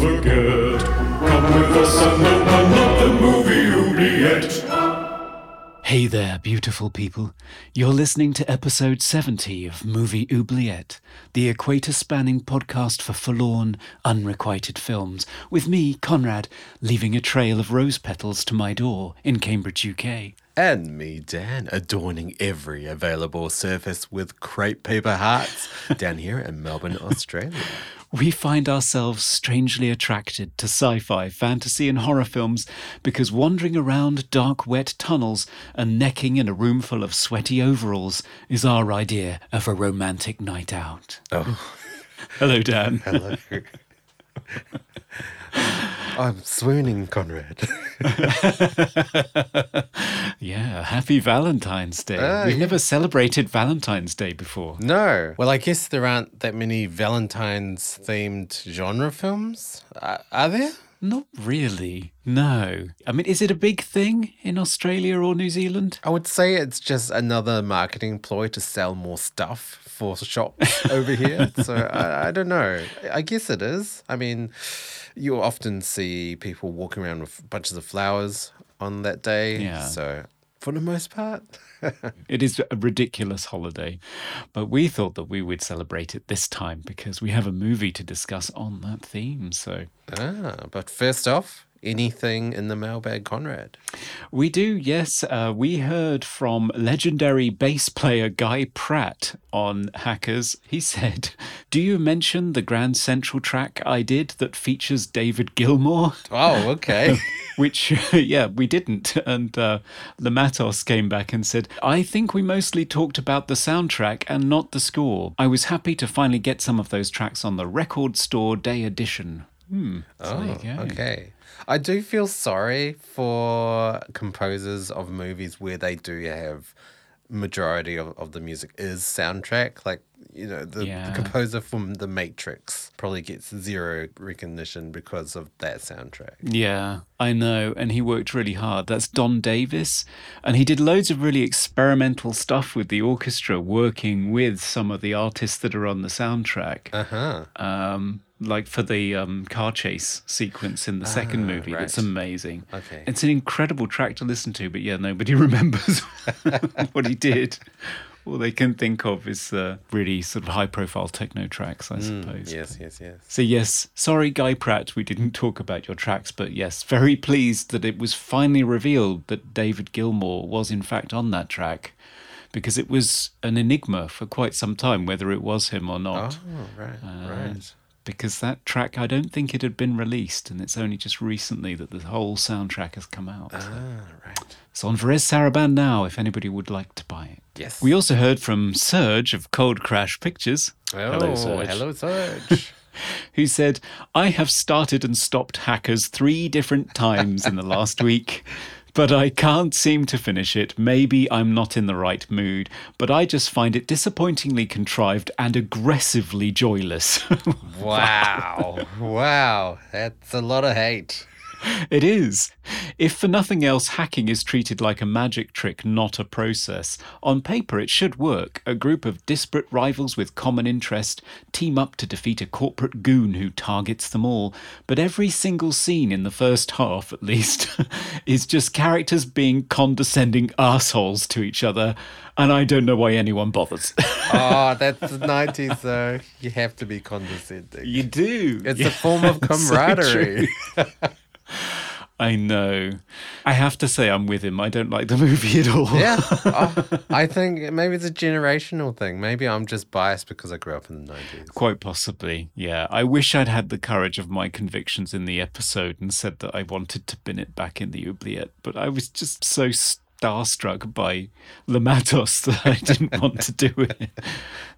forget. Come with us and open up the movie oubliette. Hey there, beautiful people. You're listening to episode 70 of Movie Oubliette, the equator spanning podcast for forlorn, unrequited films, with me, Conrad, leaving a trail of rose petals to my door in Cambridge, UK. And me, Dan, adorning every available surface with crepe paper hearts down here in Melbourne, Australia we find ourselves strangely attracted to sci fi, fantasy, and horror films because wandering around dark, wet tunnels and necking in a room full of sweaty overalls is our idea of a romantic night out. Oh. Hello, Dan. Hello. I'm swooning, Conrad. yeah, happy Valentine's Day. Uh, We've never celebrated Valentine's Day before. No. Well, I guess there aren't that many Valentine's themed genre films. Uh, are there? Not really. No. I mean, is it a big thing in Australia or New Zealand? I would say it's just another marketing ploy to sell more stuff for shops over here. So I, I don't know. I guess it is. I mean, you often see people walking around with bunches of flowers on that day. Yeah. So for the most part. it is a ridiculous holiday, but we thought that we would celebrate it this time because we have a movie to discuss on that theme. So, ah, but first off, anything in the mailbag, Conrad? We do, yes. Uh, we heard from legendary bass player Guy Pratt on Hackers. He said, Do you mention the Grand Central track I did that features David Gilmour? Oh, okay. Which, yeah, we didn't. And uh, Matos came back and said, I think we mostly talked about the soundtrack and not the score. I was happy to finally get some of those tracks on the Record Store Day Edition. Hmm. Oh, okay. I do feel sorry for composers of movies where they do have majority of, of the music is soundtrack. Like, you know, the, yeah. the, composer from The Matrix probably gets zero recognition because of that soundtrack. Yeah, I know. And he worked really hard. That's Don Davis. And he did loads of really experimental stuff with the orchestra, working with some of the artists that are on the soundtrack. Uh huh. Um, like for the um, car chase sequence in the second ah, movie. Right. That's amazing. Okay. It's an incredible track to listen to, but yeah, nobody remembers what he did. All they can think of is uh, really sort of high profile techno tracks, I mm, suppose. Yes, yes, yes. So, yes, sorry, Guy Pratt, we didn't talk about your tracks, but yes, very pleased that it was finally revealed that David Gilmour was in fact on that track because it was an enigma for quite some time whether it was him or not. Oh, right, uh, right because that track I don't think it had been released, and it's only just recently that the whole soundtrack has come out. Ah, right. It's on Varese Sarabande now, if anybody would like to buy it. Yes. We also heard from Serge of Cold Crash Pictures. Oh, hello, Serge. Hello, Serge. who said, I have started and stopped hackers three different times in the last week but I can't seem to finish it. Maybe I'm not in the right mood, but I just find it disappointingly contrived and aggressively joyless. wow. wow. That's a lot of hate. It is. If for nothing else, hacking is treated like a magic trick, not a process. On paper, it should work. A group of disparate rivals with common interest team up to defeat a corporate goon who targets them all. But every single scene in the first half, at least, is just characters being condescending assholes to each other. And I don't know why anyone bothers. oh, that's the 90s, though. You have to be condescending. You do. It's yeah, a form of camaraderie. So I know. I have to say, I'm with him. I don't like the movie at all. Yeah. Oh, I think maybe it's a generational thing. Maybe I'm just biased because I grew up in the 90s. Quite possibly. Yeah. I wish I'd had the courage of my convictions in the episode and said that I wanted to bin it back in the oubliette, but I was just so starstruck by Le Matos that I didn't want to do it.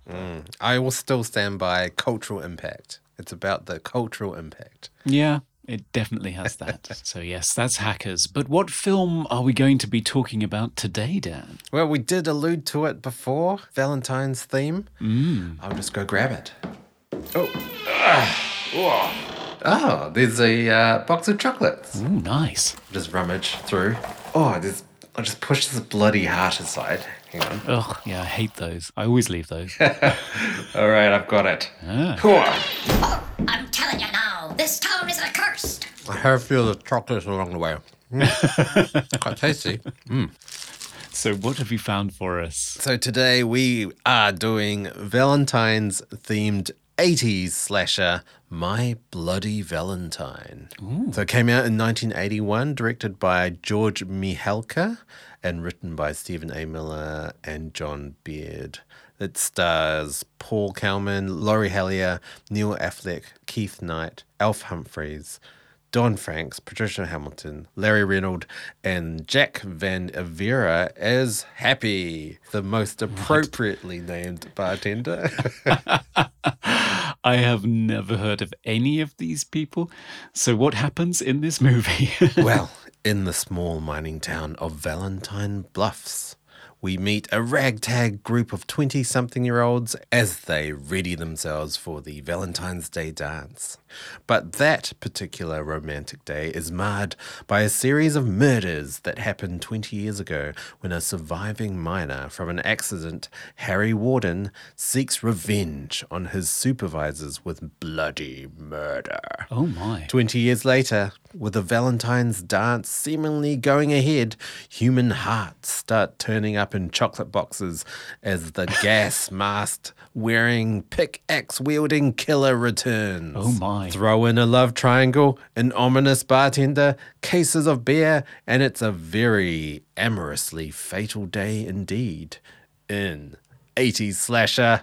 Mm. I will still stand by cultural impact It's about the cultural impact. Yeah, it definitely has that. so, yes, that's Hackers. But what film are we going to be talking about today, Dan? Well, we did allude to it before Valentine's theme. Mm. I'll just go grab it. Oh, ah. Oh, there's a uh, box of chocolates. Ooh, nice. Just rummage through. Oh, there's. I'll just push this bloody heart aside. Hang on. Ugh, yeah, I hate those. I always leave those. All right, I've got it. Ah. Whoa. I'm telling you now, this town is accursed. I have a few of the chocolates along the way. Mm. Quite tasty. So, what have you found for us? So today we are doing Valentine's themed 80s slasher My Bloody Valentine. So it came out in 1981, directed by George Mihalka and written by Stephen A. Miller and John Beaird. It stars Paul Kelman, Lori Hallier, Neil Affleck, Keith Knight, Alf Humphreys, Don Francks, Patricia Hamilton, Larry Reynolds, and Jack Van Evera as Happy, the most appropriately named bartender. I have never heard of any of these people. So, what happens in this movie? well, in the small mining town of Valentine Bluffs, we meet a ragtag group of 20 something year olds as they ready themselves for the Valentine's Day dance. But that particular romantic day is marred by a series of murders that happened 20 years ago when a surviving miner from an accident, Harry Warden, seeks revenge on his supervisors with bloody murder. oh, my. 20 years later, with the Valentine's dance seemingly going ahead, human hearts start turning up in chocolate boxes as the gas masked wearing pickaxe wielding killer returns. Oh, my. Throw in a love triangle, an ominous bartender, cases of beer, and it's a very amorously fatal day indeed. In 80s slasher,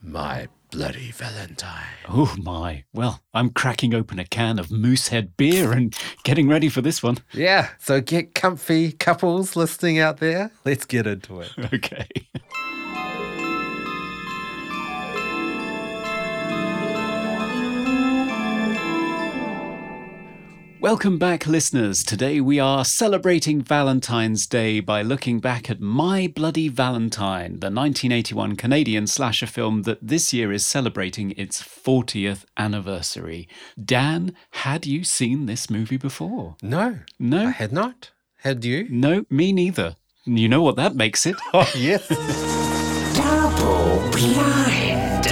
My Bloody Valentine. Oh, my. Well, I'm cracking open a can of Moosehead beer and getting ready for this one. Yeah, so get comfy, couples listening out there. Let's get into it. Okay. Welcome back, listeners. Today we are celebrating Valentine's Day by looking back at My Bloody Valentine, the 1981 Canadian slasher film that this year is celebrating its 40th anniversary. Dan, had you seen this movie before? No, No? I had not. Had you? No, me neither. You know what that makes it? Oh, yes. Double blind.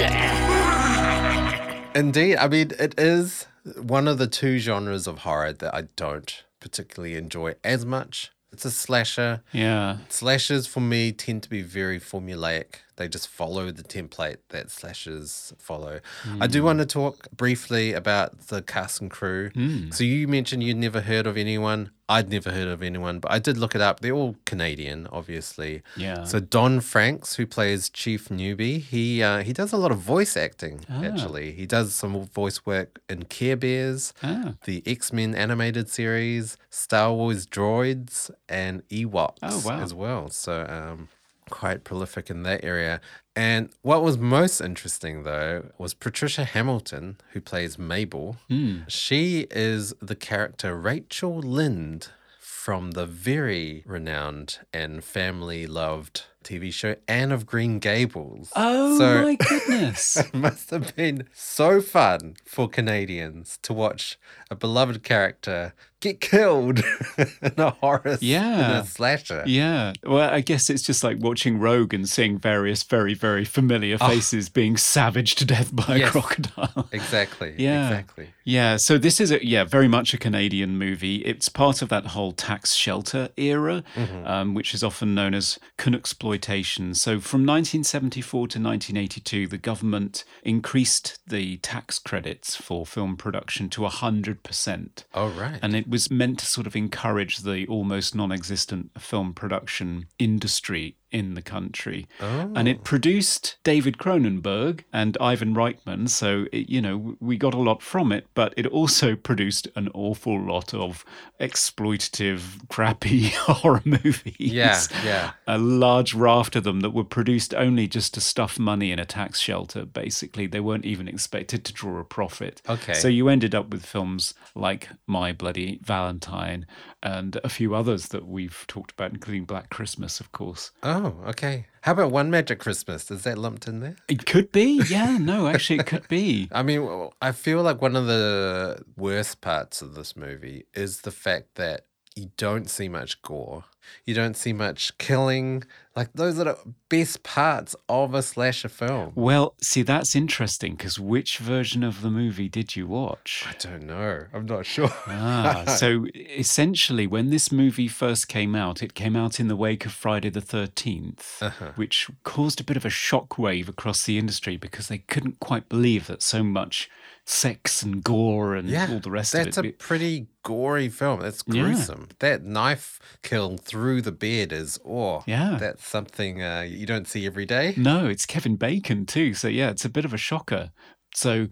Indeed. I mean, it is one of the two genres of horror that I don't particularly enjoy as much. It's a slasher. Yeah. Slashers for me tend to be very formulaic. They just follow the template that slashers follow. I do want to talk briefly about the cast and crew. So you mentioned you'd never heard of anyone. I'd never heard of anyone, but I did look it up. They're all Canadian, obviously. Yeah. So Don Francks, who plays Chief Newby, he uh, he does a lot of voice acting. Actually, he does some voice work in Care Bears, Ah. the X Men animated series, Star Wars droids, and Ewoks Oh, wow. as well. So um, quite prolific in that area. And what was most interesting though was Patricia Hamilton, who plays Mabel. Hmm. She is the character Rachel Lynde from the very renowned and family loved TV show Anne of Green Gables. Oh So- my goodness. it must have been so fun for Canadians to watch a beloved character get killed in a horror in Yeah. a slasher. yeah. Well, I guess it's just like watching Rogue and seeing various very, very familiar faces being savaged to death by a Ah. Crocodile. Exactly. Yeah. Exactly. Yeah, so this is a yeah very much a Canadian movie. It's part of that whole tax shelter era, um, which is often known as exploitation. So from 1974 to 1982, the government increased the tax credits for film production to hundred percent. Oh right. And it was meant to sort of encourage the almost non existent film production industry in the country. Oh. And it oh. produced David Cronenberg and Ivan Reitman. So, it, you know, we got a lot from it, but it also produced an awful lot of exploitative, crappy horror movies. Yeah, yeah. A large raft of them that were produced only just to stuff money in a tax shelter, basically. They weren't even expected to draw a profit. Okay. So you ended up with films like My Bloody Valentine and a few others that we've talked about, including Black Christmas, of course. Oh, Oh, okay. How about One Magic Christmas? Is that lumped in there? It could be. Yeah, no, actually, it could be. I mean, I feel like one of the worst parts of this movie is the fact that you don't see much gore. You don't see much killing. Like, those are the best parts of a slasher film. Well, see, that's interesting because which version of the movie did you watch? I don't know. I'm not sure. Ah, so essentially, when this movie first came out, it came out in the wake of Friday the 13th, Uh-huh. which caused a bit of a shockwave across the industry because they couldn't quite believe that so much sex and gore and yeah, all the rest of it. that's a pretty gory film. Yeah. gruesome. That knife kill through the bed is, oh, Yeah. that's something uh, you don't see every day. No, it's Kevin Bacon too. So yeah, it's a bit of a shocker. So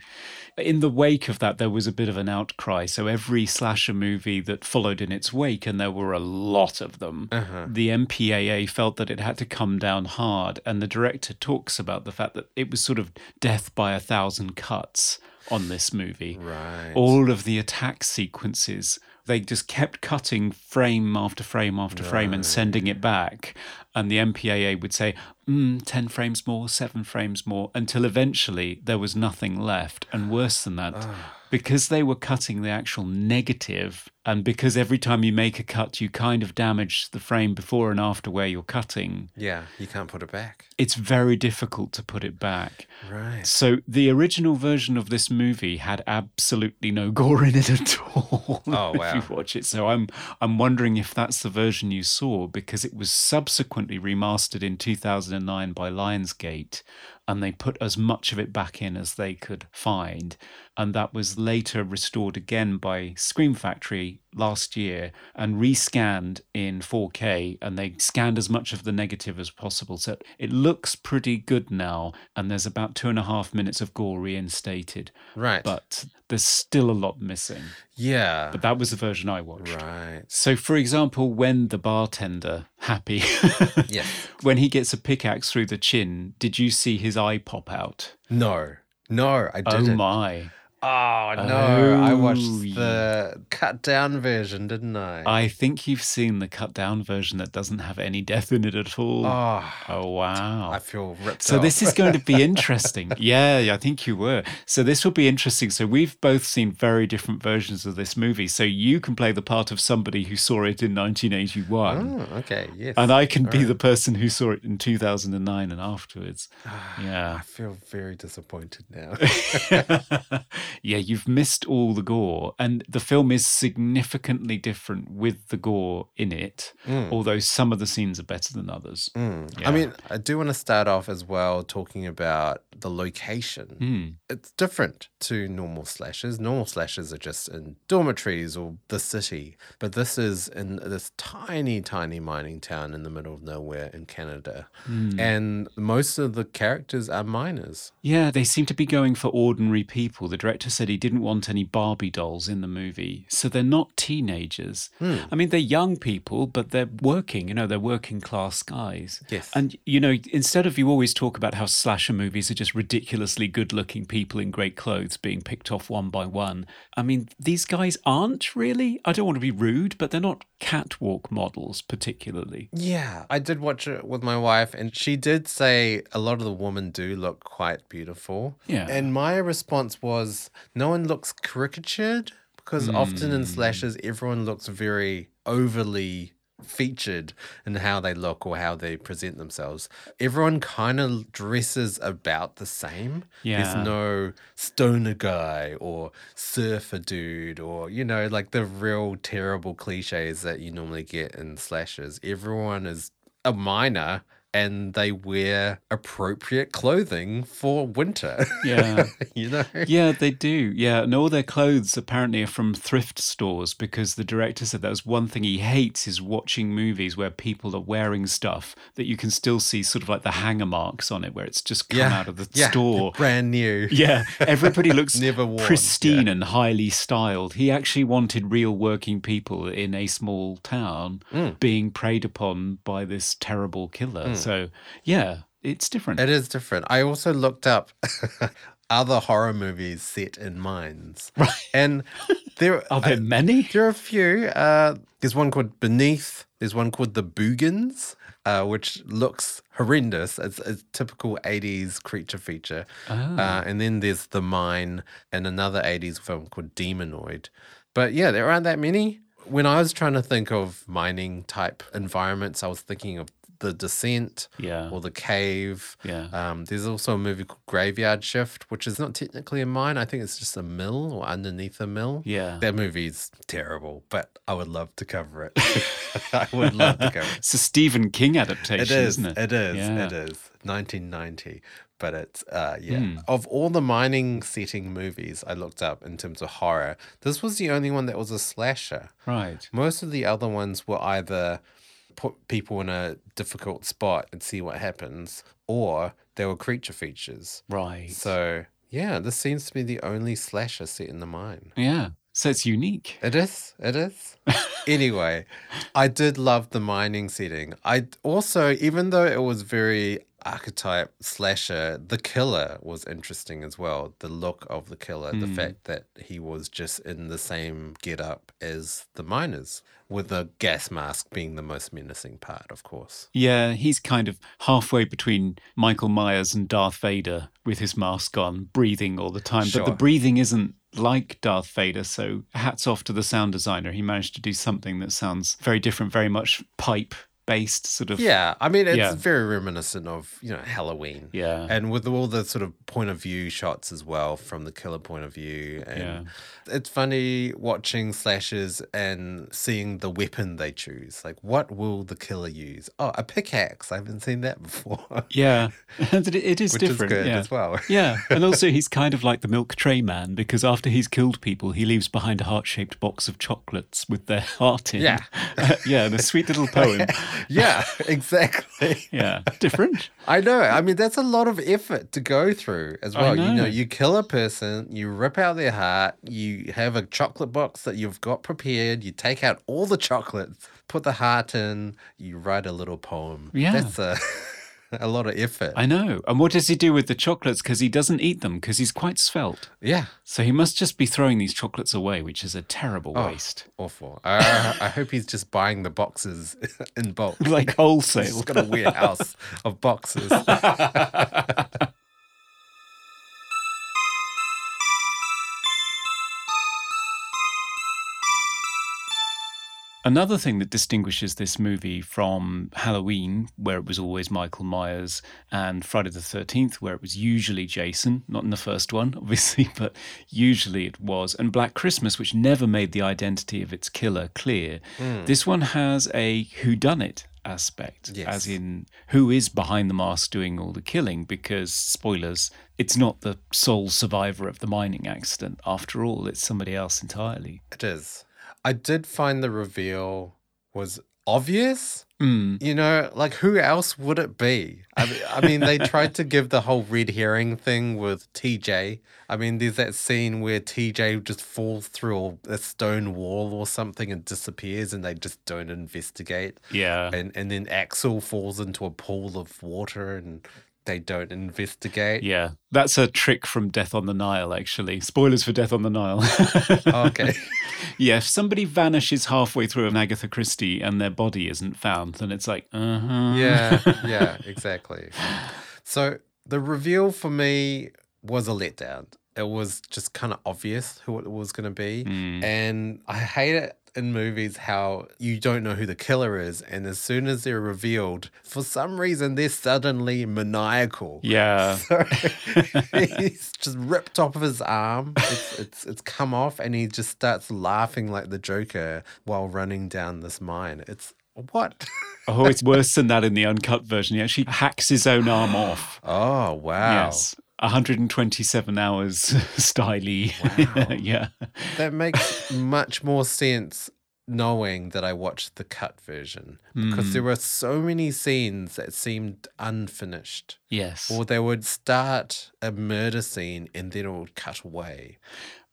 in the wake of that, there was a bit of an outcry. So every slasher movie that followed in its wake, and there were a lot of them, Uh-huh. the MPAA felt that it had to come down hard. And the director talks about the fact that it was sort of death by a thousand cuts on this movie. Right. All of the attack sequences, they just kept cutting frame after frame after frame and sending it back. And the MPAA would say, mm, 10 frames more, seven frames more, until eventually there was nothing left. And worse than that, because they were cutting the actual negative, and because every time you make a cut, you kind of damage the frame before and after where you're cutting, yeah, you can't put it back. it's very difficult to put it back. Right. So the original version of this movie had absolutely no gore in it at all. Oh, if wow. you watch it, so I'm I'm wondering if that's the version you saw because it was subsequently remastered in 2009 by Lionsgate, and they put as much of it back in as they could find, and that was later restored again by Scream Factory last year and rescanned in 4K, and they scanned as much of the negative as possible. So it looks pretty good now, and there's about two and a half minutes of gore reinstated, Right. but there's still a lot missing. yeah. But that was the version I watched. right. So, for example, when the bartender, Happy, Yes. when he gets a pickaxe through the chin, did you see his eye pop out? No. No, I Oh didn't. Oh my. Oh no! I oh, watched Oh, the cut down version, didn't I? I think you've seen the cut down version that doesn't have any death in it at all. oh, Oh, wow. I feel ripped. So off. this is going to be interesting. yeah, yeah, I think you were. So this will be interesting. So we've both seen very different versions of this movie. So you can play the part of somebody who saw it in 1981. Oh, okay. Yes. And I can be the person who saw it in 2009 and afterwards. Ah, yeah. I feel very disappointed now. yeah, you've missed all the gore. And the film is significantly different with the gore in it, although some of the scenes are better than others. Mm. Yeah. I mean, I do want to start off as well talking about the location. Mm. It's different to normal slashes. Normal slashes are just in dormitories or the city, but this is in this tiny, tiny mining town in the middle of nowhere in Canada. Hmm. And most of the characters are miners. Yeah, they seem to be going for ordinary people. The director said he didn't want any Barbie dolls in the movie. So they're not teenagers. Hmm. I mean, they're young people, but they're working, you know, they're working class guys. Yes. And, you know, instead of you always talk about how slasher movies are just ridiculously good looking people in great clothes being picked off one by one, I mean, these guys aren't really, I don't want to be rude, but they're not catwalk models particularly. Yeah, I did watch it with my wife, and she did say a lot of the women do look quite beautiful. Yeah. And my response was, no one looks caricatured because often in hmm. slashes, everyone looks very overly featured in how they look or how they present themselves. Everyone kind of dresses about the same. Yeah. There's no stoner guy or surfer dude or, you know, like the real terrible cliches that you normally get in slashes. Everyone is a miner and they wear appropriate clothing for winter. Yeah. you know? Yeah, they do. Yeah, and all their clothes apparently are from thrift stores because the director said that was one thing he hates is watching movies where people are wearing stuff that you can still see sort of like the hanger marks on it where it's just come out of the yeah, store. Brand new. Yeah, everybody looks Never worn, pristine yeah. and highly styled. He actually wanted real working people in a small town Mm. being preyed upon by this terrible killer. So, yeah, it's different. It is different. I also looked up other horror movies set in mines. Right. And there Are there many? There are a few. Uh, there's one called Beneath. There's one called The Boogens, uh, which looks horrendous. It's a typical 80s creature feature. Uh, and then there's The Mine and another 80s film called Demonoid. But yeah, there aren't that many. When I was trying to think of mining type environments, I was thinking of The Descent Yeah. or The Cave. Yeah. Um, there's also a movie called Graveyard Shift, which is not technically a mine. I think it's just a mill or underneath a mill. Yeah. That movie's terrible, but I would love to cover it. I would love to cover it. It's a Stephen King adaptation, It is. isn't it? It is. Yeah. It is. 1990. But it's, uh, yeah. Hmm. Of all the mining setting movies I looked up in terms of horror, this was the only one that was a slasher. Right. Most of the other ones were either put people in a difficult spot and see what happens, or they were creature features. Right. So, yeah, this seems to be the only slasher set in the mine. yeah. So it's unique. It is. It is. anyway, I did love the mining setting. I also, even though it was very archetype slasher, the killer was interesting as well. The look of the killer, the hmm. fact that he was just in the same get up as the miners, with the gas mask being the most menacing part, of course. Yeah, he's kind of halfway between Michael Myers and Darth Vader with his mask on, breathing all the time. But the breathing isn't like Darth Vader, so hats off to the sound designer. He managed to do something that sounds very different, very much pipe based, sort of. Yeah, I mean, it's Yeah. very reminiscent of, you know, Halloween. Yeah. And with all the sort of point of view shots as well from the killer point of view. And Yeah. it's funny watching slashes and seeing the weapon they choose. Like, what will the killer use? Oh, a pickaxe. I haven't seen that before. Yeah, And it it is Which different. is good yeah. as well. yeah, and also he's kind of like the milk tray man because after he's killed people, he leaves behind a heart shaped box of chocolates with their heart in. Yeah. yeah, and a sweet little poem. Yeah, exactly. Yeah, different. I know. I mean, that's a lot of effort to go through as well. You know, know. you kill a person, you rip out their heart, you have a chocolate box that you've got prepared, you take out all the chocolates, put the heart in, you write a little poem. Yeah. That's a, a lot of effort. I know. And what does he do with the chocolates? Because he doesn't eat them because he's quite svelte. yeah. So he must just be throwing these chocolates away, which is a terrible Oh. waste. Awful. I, uh, I hope he's just buying the boxes in bulk. Like He's wholesale. got a warehouse of boxes. Another thing that distinguishes this movie from Halloween, where it was always Michael Myers, and Friday the 13th, where it was usually Jason, not in the first one, obviously, but usually it was, and Black Christmas, which never made the identity of its killer clear. Hmm. This one has a whodunit aspect, Yes. as in who is behind the mask doing all the killing, because, spoilers, it's not the sole survivor of the mining accident. After all, it's somebody else entirely. It is. I did find the reveal was obvious. Mm. You know, like who else would it be? I mean, I mean, they tried to give the whole red herring thing with TJ. I mean, there's that scene where TJ just falls through a stone wall or something and disappears, and they just don't investigate. Yeah. And and then Axel falls into a pool of water, and they don't investigate. Yeah, that's a trick from Death on the Nile, actually. Spoilers for Death on the Nile. Okay. yeah, if somebody vanishes halfway through an Agatha Christie and their body isn't found, then it's like, uh huh. yeah, yeah, exactly. So the reveal for me was a letdown. It was just kind of obvious who it was going to be. And I hate it in movies how you don't know who the killer is. And as soon as they're revealed, for some reason, they're suddenly maniacal. Yeah. So he's just ripped off of his arm. It's, it's it's come off, and he just starts laughing like the Joker while running down this mine. It's What? Oh, it's worse than that in the uncut version. He actually hacks his own arm off. Oh, wow. Yes. 127 hours styly. yeah. That makes much more sense knowing that I watched the cut version because there hmm. were so many scenes that seemed unfinished. Yes. Or they would start a murder scene and then it would cut away.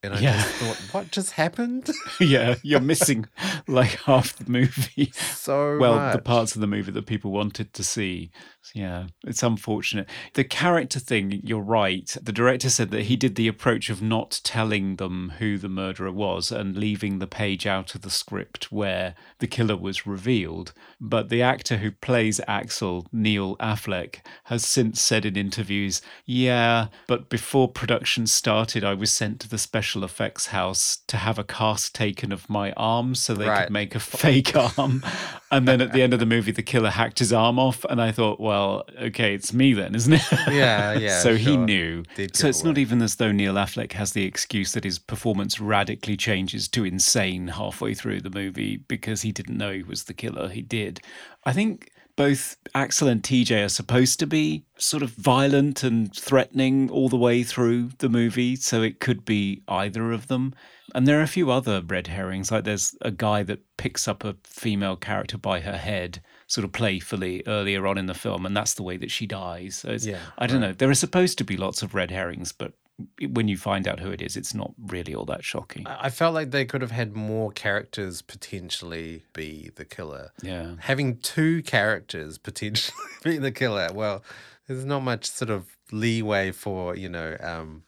And I Yeah. just thought, what just happened? yeah, you're missing like half the movie. so well, much. the parts of the movie that people wanted to see. Yeah, it's unfortunate. The character thing, you're right. The director said that he did the approach of not telling them who the murderer was and leaving the page out of the script where the killer was revealed. But the actor who plays Axel, Neil Affleck, has since said in interviews, yeah, but before production started, I was sent to the special effects house to have a cast taken of my arm so they Right. could make a fake arm. And then at the end of the movie, the killer hacked his arm off. And I thought, well, okay, it's me then, isn't it? Yeah, yeah, so he knew. Did so it's not even as though Neil Affleck has the excuse that his performance radically changes to insane halfway through the movie because he didn't know he was the killer. He did. I think both Axel and TJ are supposed to be sort of violent and threatening all the way through the movie, so it could be either of them. And there are a few other red herrings, like there's a guy that picks up a female character by her head, sort of playfully earlier on in the film, and that's the way that she dies. So it's, Yeah, I don't know. There are supposed to be lots of red herrings, but when you find out who it is, it's not really all that shocking. I felt like they could have had more characters potentially be the killer. Yeah. Having two characters potentially be the killer, well, there's not much sort of leeway for, you know, um,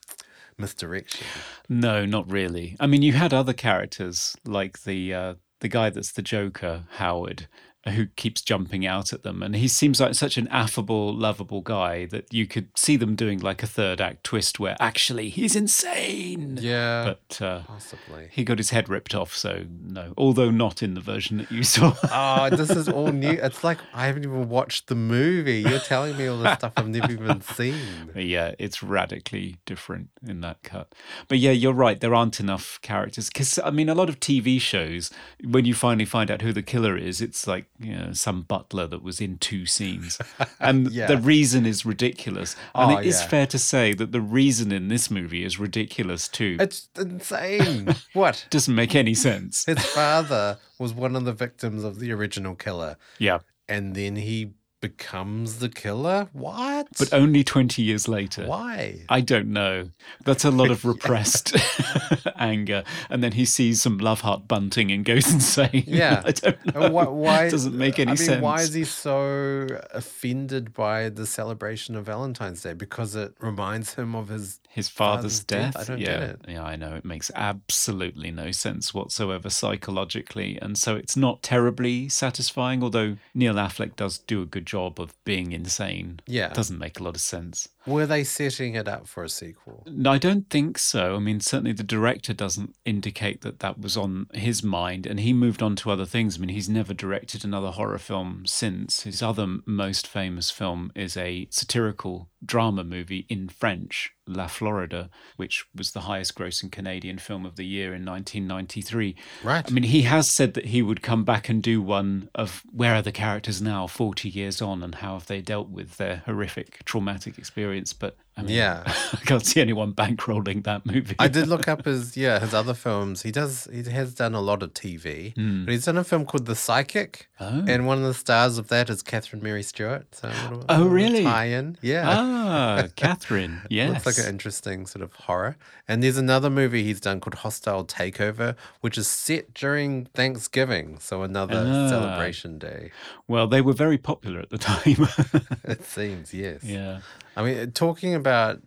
misdirection. No, not really. I mean, you had other characters like the uh, the guy that's the Joker, Howard, who keeps jumping out at them, and he seems like such an affable, lovable guy that you could see them doing like a third act twist where actually he's insane. Yeah. But uh, possibly. he got his head ripped off, so no. Although not in the version that you saw. Oh, this is all new. It's like I haven't even watched the movie. You're telling me all the stuff I've never even seen. Yeah, it's radically different in that cut. But yeah, you're right. There aren't enough characters because I mean, a lot of TV shows, when you finally find out who the killer is, it's like you know some butler that was in two scenes, and Yeah. the reason is ridiculous. And Oh, it is yeah. fair to say that the reason in this movie is ridiculous too. It's insane. what? doesn't make any sense. His father was one of the victims of the original killer, Yeah, and then he becomes the killer? What? but only twenty years later. why? I don't know. That's a lot of repressed anger. And then he sees some love heart bunting and goes insane. Yeah. I don't know. Why, why It doesn't make any I mean, sense. Why is he so offended by the celebration of Valentine's Day? Because it reminds him of his His father's, father's death. death? I don't yeah, get it. yeah, I know. It makes absolutely no sense whatsoever psychologically, and so it's not terribly satisfying. Although Neil Affleck does do a good job of being insane. Yeah. it doesn't make a lot of sense. Were they setting it up for a sequel? No, I don't think so. I mean, certainly the director doesn't indicate that that was on his mind, and he moved on to other things. I mean, he's never directed another horror film since. His other most famous film is a satirical drama movie in French, La Florida, which was the highest grossing Canadian film of the year in 1993. Right. I mean, he has said that he would come back and do one of where are the characters now, 40 years on, and how have they dealt with their horrific, traumatic experience. But I mean, Yeah. I can't see anyone bankrolling that movie. I did look up his yeah his other films. He does he has done a lot of TV. But he's done a film called The Psychic. Oh. and one of the stars of that is Catherine Mary Stewart. So little, Oh, really? Tie-in, yeah. Ah, Catherine. Yes. Looks like an interesting sort of horror. And there's another movie he's done called Hostile Takeover, which is set during Thanksgiving, so another Ah. celebration day. well, they were very popular at the time. It seems, yes. yeah. I mean, talking about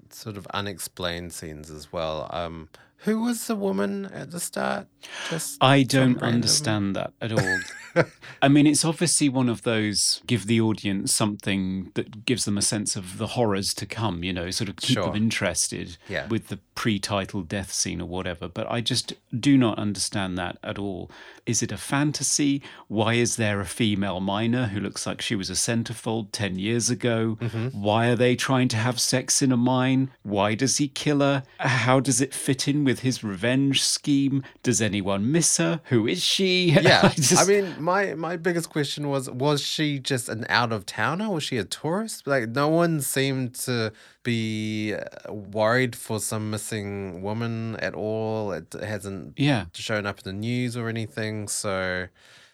sort of unexplained scenes as well. Um, who was the woman at the start? Just I don't understand that at all. I mean, it's obviously one of those give the audience something that gives them a sense of the horrors to come, you know, sort of keep Sure. them interested Yeah. with the pre title death scene or whatever. But I just do not understand that at all. Is it a fantasy? Why is there a female miner who looks like she was a centerfold 10 years ago? Mm-hmm. Why are they trying to have sex in a mine? Why does he kill her? How does it fit in with his revenge scheme. Does anyone miss her? Who is she? Yeah, I, just- mean, my my biggest question was: Was she just an out of towner? Was she a tourist? Like, no one seemed to be uh, worried for some missing woman at all. It hasn't yeah. shown up in the news or anything. So,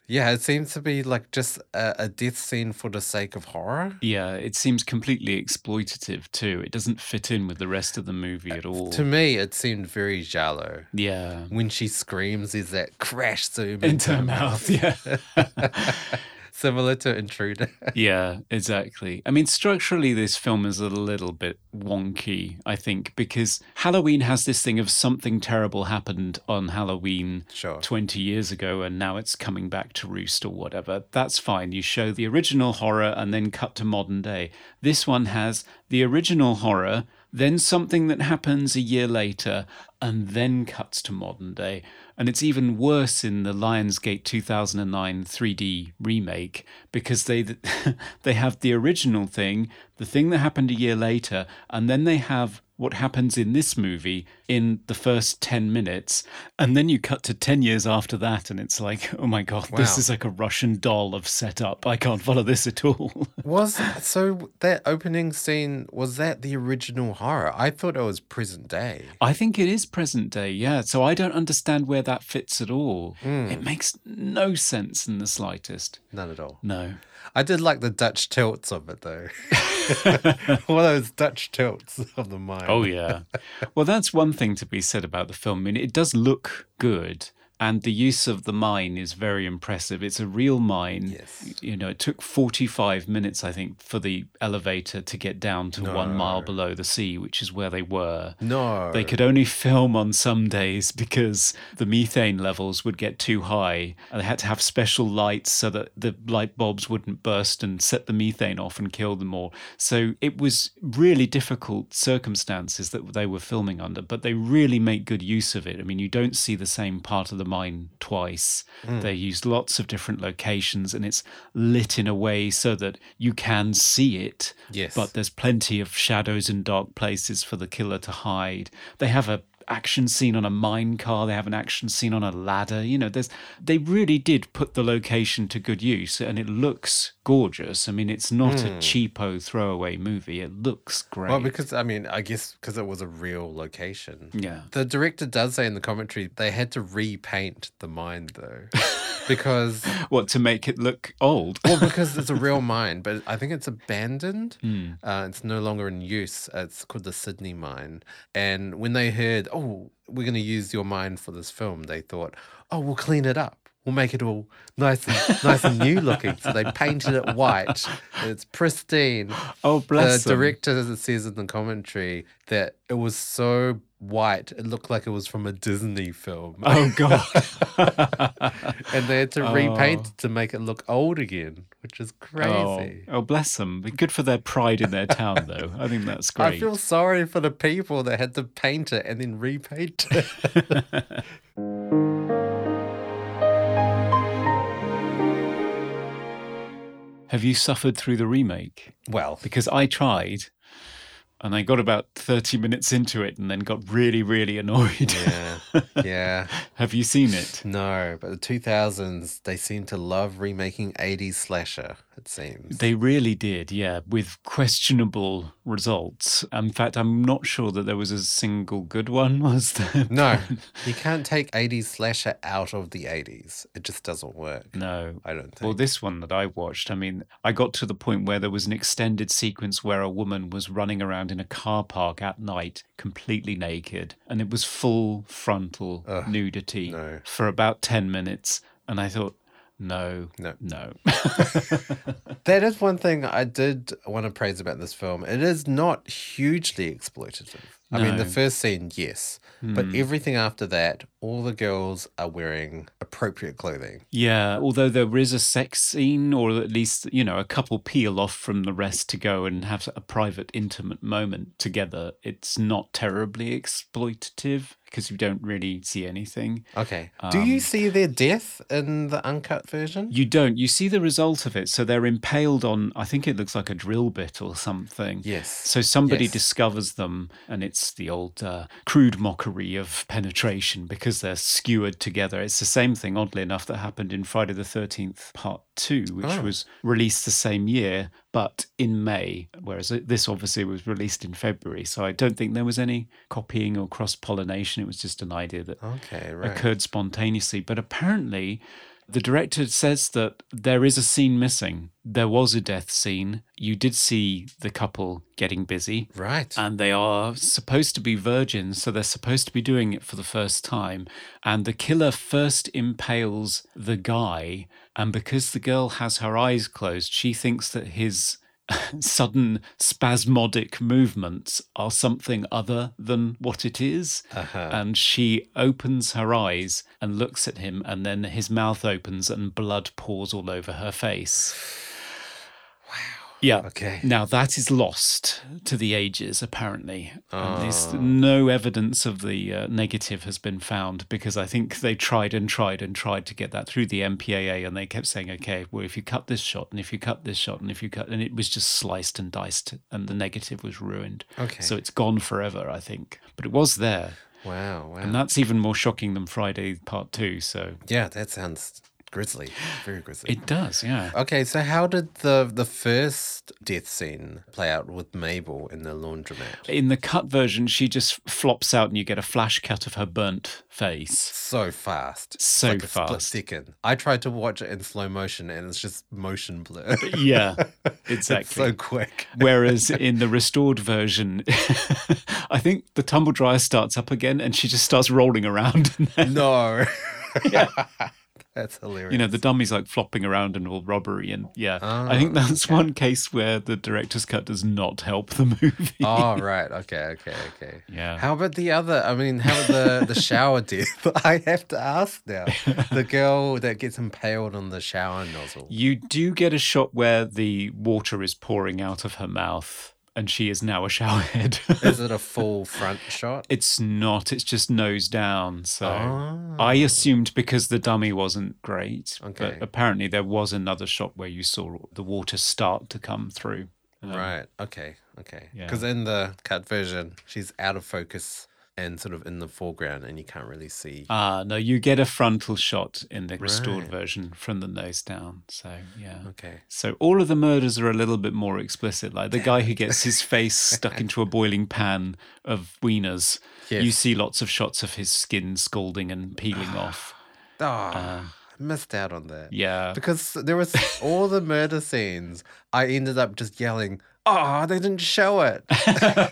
yeah, it seems to be like just a, a death scene for the sake of horror. Yeah, it seems completely exploitative too. It doesn't fit in with the rest of the movie uh, at all. To me, it seemed very shallow. yeah. When she screams, is that crash zoom Into her mouth, yeah. similar to Intruder? yeah, exactly. I mean, structurally, this film is a little bit wonky, I think, because Halloween has this thing of something terrible happened on Halloween Sure. 20 years ago and now it's coming back to roost or whatever. That's fine. You show the original horror and then cut to modern day. This one has the original horror, then something that happens a year later, and then cuts to modern day. And it's even worse in the Lionsgate 2009 3D remake because they they have the original thing, the thing that happened a year later, and then they have what happens in this movie in the first 10 minutes and then you cut to 10 years after that and it's like oh my god this is like a russian doll of setup i can't follow this at all Was so that opening scene was that the original horror? I thought it was present day. I think it is present day, yeah. So I don't understand where that fits at all. Hmm. It makes no sense in the slightest. None at all. No. I did like the Dutch tilts of it though. One of those Dutch tilts of the mind. Oh, yeah. well, that's one thing to be said about the film. I mean, it does look good. And the use of the mine is very impressive. It's a real mine. Yes. You know, it took 45 minutes, I think, for the elevator to get down to one mile below the sea, which is where they were. No. They could only film on some days because the methane levels would get too high. And they had to have special lights so that the light bulbs wouldn't burst and set the methane off and kill them all. So it was really difficult circumstances that they were filming under, but they really make good use of it. I mean, you don't see the same part of the mine twice. Hmm. They used lots of different locations and it's lit in a way so that you can see it Yes. but there's plenty of shadows and dark places for the killer to hide. They have a action scene on a mine car, they have an action scene on a ladder. You know, there's they really did put the location to good use and it looks gorgeous. I mean, it's not a cheapo throwaway movie. It looks great. Hmm. Well, because I mean, I guess because it was a real location. Yeah. The director does say in the commentary they had to repaint the mine though, because what to make it look old? well, because it's a real mine, but I think it's abandoned. Hmm. Uh, it's no longer in use. It's called the Sydney mine. And when they heard, oh, we're going to use your mind for this film, they thought, oh, we'll clean it up. We'll make it all nice and nice and new looking. So they painted it white. It's pristine. Oh, bless the them. director says in the commentary that it was so white it looked like it was from a Disney film, Oh god. and they had to repaint it to make it look old again, which is Oh, crazy. oh, bless them. Good for their pride in their town, though. I think that's great. I feel sorry for the people that had to paint it and then repaint it. Have you suffered through the remake? well, because I tried and I got about 30 minutes into it and then got really, really annoyed. yeah, yeah. Have you seen it? No, but the 2000s, they seem to love remaking 80s slasher, it seems. They really did, yeah, with questionable results. In fact, I'm not sure that there was a single good one, was there? no, you can't take 80s slasher out of the 80s. It just doesn't work. No. I don't think. Well, this one that I watched, I mean, I got to the point where there was an extended sequence where a woman was running around in a car park at night, completely naked, and it was full frontal nudity no. for about 10 minutes. And I thought, no, No. no. That is one thing I did want to praise about this film. It is not hugely exploitative. I mean, the Hmm. first scene, yes, but everything after that, all the girls are wearing appropriate clothing. Yeah, although there is a sex scene, or at least, you know, a couple peel off from the rest to go and have a private, intimate moment together, it's not terribly exploitative because you don't really see anything. Okay. Do you Um, see their death in the uncut version? You don't. You see the result of it. So they're impaled on, I think it looks like a drill bit or something. Yes. So somebody Yes. discovers them, and it's the old uh, crude mockery of penetration because they're skewered together. It's the same thing, oddly enough, that happened in Friday the 13th, Part 2, which Oh. was released the same year, but in May, whereas this obviously was released in February. So I don't think there was any copying or cross pollination. It was just an idea that Okay, right. occurred spontaneously. But apparently, the director says that there is a scene missing. There was a death scene. You did see the couple getting busy. Right. And they are supposed to be virgins, so they're supposed to be doing it for the first time. And the killer first impales the guy. And because the girl has her eyes closed, she thinks that his sudden spasmodic movements are something other than what it is. Uh-huh. And she opens her eyes and looks at him, and then his mouth opens and blood pours all over her face. Yeah. Okay. Now that is lost to the ages, apparently. And there's Oh. no evidence of the uh, negative has been found because I think they tried and tried and tried to get that through the MPAA, and they kept saying, "Okay, well, if you cut this shot, and if you cut this shot, and if you cut," and it was just sliced and diced, and the negative was ruined. Okay. So it's gone forever, I think. But it was there, Wow, wow. and that's even more shocking than Friday Part Two. So yeah, that sounds grisly. Very grisly. it does, yeah. Okay, so how did the the first death scene play out with Mabel in the laundromat? In the cut version, she just flops out, and you get a flash cut of her burnt face. So fast. It's So like a split fast. second. I tried to watch it in slow motion and it's just motion blur. Yeah, It's exactly. so quick. Whereas in the restored version, I think the tumble dryer starts up again and she just starts rolling around. No. Yeah. That's hilarious. you know, the dummy's like flopping around and all robbery. And yeah, I think Oh, that's one case where the director's cut does not help the movie. Oh right, okay, okay, okay. Yeah. How about the other? I mean, how about the the shower death? I have to ask now. The girl that gets impaled on the shower nozzle. You do get a shot where the water is pouring out of her mouth and she is now a showerhead. Is it a full front shot? It's not. It's just nose down. So Oh. I assumed because the dummy wasn't great, Okay. but apparently there was another shot where you saw the water start to come through. Um, Right. Okay. Okay. Yeah. Because in the cut version, she's out of focus and sort of in the foreground, and you can't really see. Ah, no, you get a frontal shot in the restored Right. version from the nose down. So yeah. Okay. So all of the murders are a little bit more explicit. Like the guy who gets his face stuck into a boiling pan of wieners. yes. You see lots of shots of his skin scalding and peeling off. Oh, I missed out on that. Uh, Yeah. Because there was all the murder scenes. I ended up just yelling, "Oh, they didn't show it!"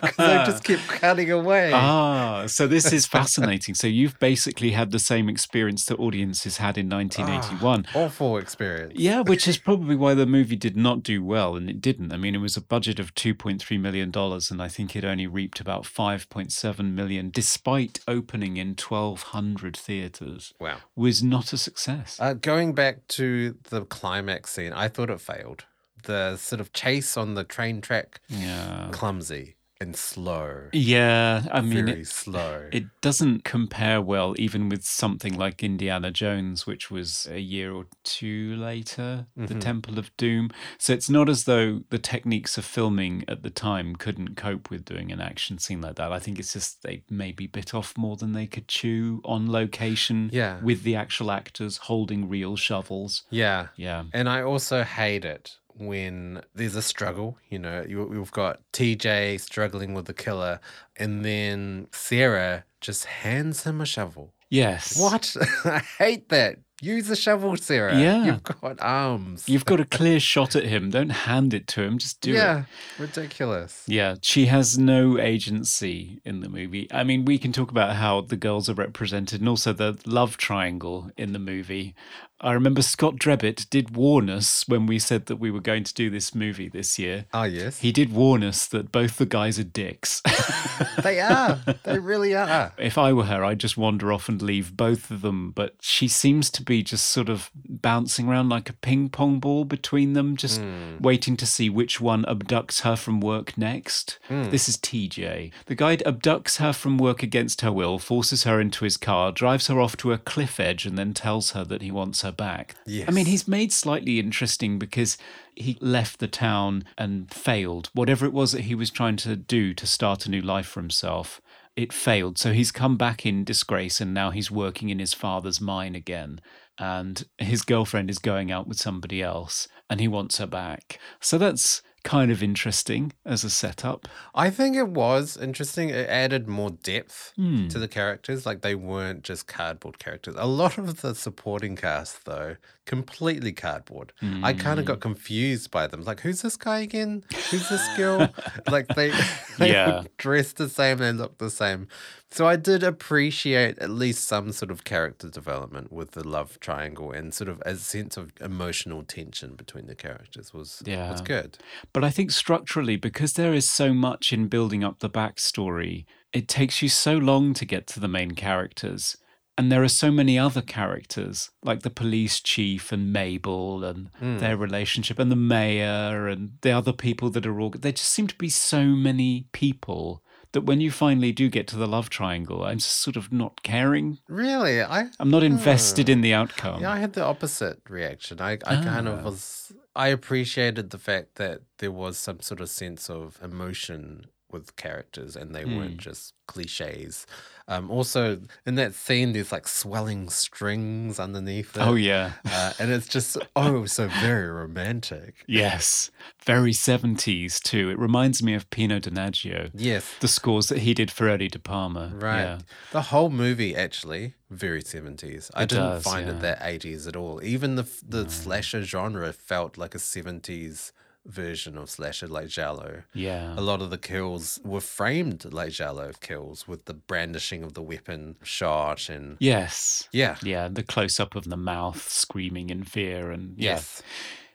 Because they just kept cutting away. Ah, so this is fascinating. So you've basically had the same experience that audiences had in 1981. Awful experience. Yeah, which is probably why the movie did not do well, and it didn't. I mean, it was a budget of $2.3 million, and I think it only reaped about 5.7 million, despite opening in 1,200 theatres. Wow. Was not a success. Uh, going back to the climax scene, I thought it failed. The sort of chase on the train track, yeah. clumsy and slow. Yeah, I mean, Very it, slow. it doesn't compare well even with something like Indiana Jones, which was a year or two later, Mm-hmm. The Temple of Doom. So it's not as though the techniques of filming at the time couldn't cope with doing an action scene like that. I think it's just they maybe bit off more than they could chew on location Yeah. with the actual actors holding real shovels. yeah. Yeah. And I also hate it when there's a struggle. You know, you, we've got TJ struggling with the killer, and then Sarah just hands him a shovel. Yes. What? I hate that. Use a shovel, Sarah. Yeah. You've got arms. You've got a clear shot at him. Don't hand it to him. Just do it. yeah. Ridiculous. Yeah, she has no agency in the movie. I mean, we can talk about how the girls are represented and also the love triangle in the movie. I remember Scott Drebbett did warn us when we said that we were going to do this movie this year. Oh, yes. He did warn us that both the guys are dicks. they are. They really are. if I were her, I'd just wander off and leave both of them. But she seems to be just sort of bouncing around like a ping pong ball between them, just hmm. waiting to see which one abducts her from work next. Hmm. This is TJ. The guy abducts her from work against her will, forces her into his car, drives her off to a cliff edge, and then tells her that he wants her back. Yes. I mean, he's made slightly interesting because he left the town and failed. Whatever it was that he was trying to do to start a new life for himself, it failed. So he's come back in disgrace and now he's working in his father's mine again. And his girlfriend is going out with somebody else and he wants her back. So that's kind of interesting as a setup. I think it was interesting. It added more depth Hmm. to the characters. Like they weren't just cardboard characters. A lot of the supporting cast, though, completely cardboard. I kind Hmm. of got confused by them. Like, who's this guy again? Who's this girl? like they, they Yeah. dressed the same. They looked the same. So I did appreciate at least some sort of character development with the love triangle and sort of a sense of emotional tension between the characters was Yeah. was good. But I think structurally, because there is so much in building up the backstory, it takes you so long to get to the main characters. And there are so many other characters, like the police chief and Mabel and hmm. their relationship, and the mayor and the other people that are all. There just seem to be so many people that when you finally do get to the love triangle, I'm sort of not caring. Really, I I'm not invested in the outcome. Yeah, I had the opposite reaction. I, I kind of Ah. was. I appreciated the fact that there was some sort of sense of emotion with characters, and they Hmm. weren't just cliches. Um, also, in that scene, there's like swelling strings underneath it. oh, yeah. uh, and it's just oh, so very romantic. Yes. Very 70s, too. It reminds me of Pino Donaggio. Yes, the scores that he did for Eddie De Palma. right. Yeah. The whole movie actually very seventies. I It didn't does, find yeah. it that eighties at all. Even the the slasher genre felt like a seventies version of slasher, like giallo. Yeah. A lot of the kills were framed like giallo kills with the brandishing of the weapon shot and Yes. yeah. Yeah. The close up of the mouth screaming in fear. And yeah. Yes.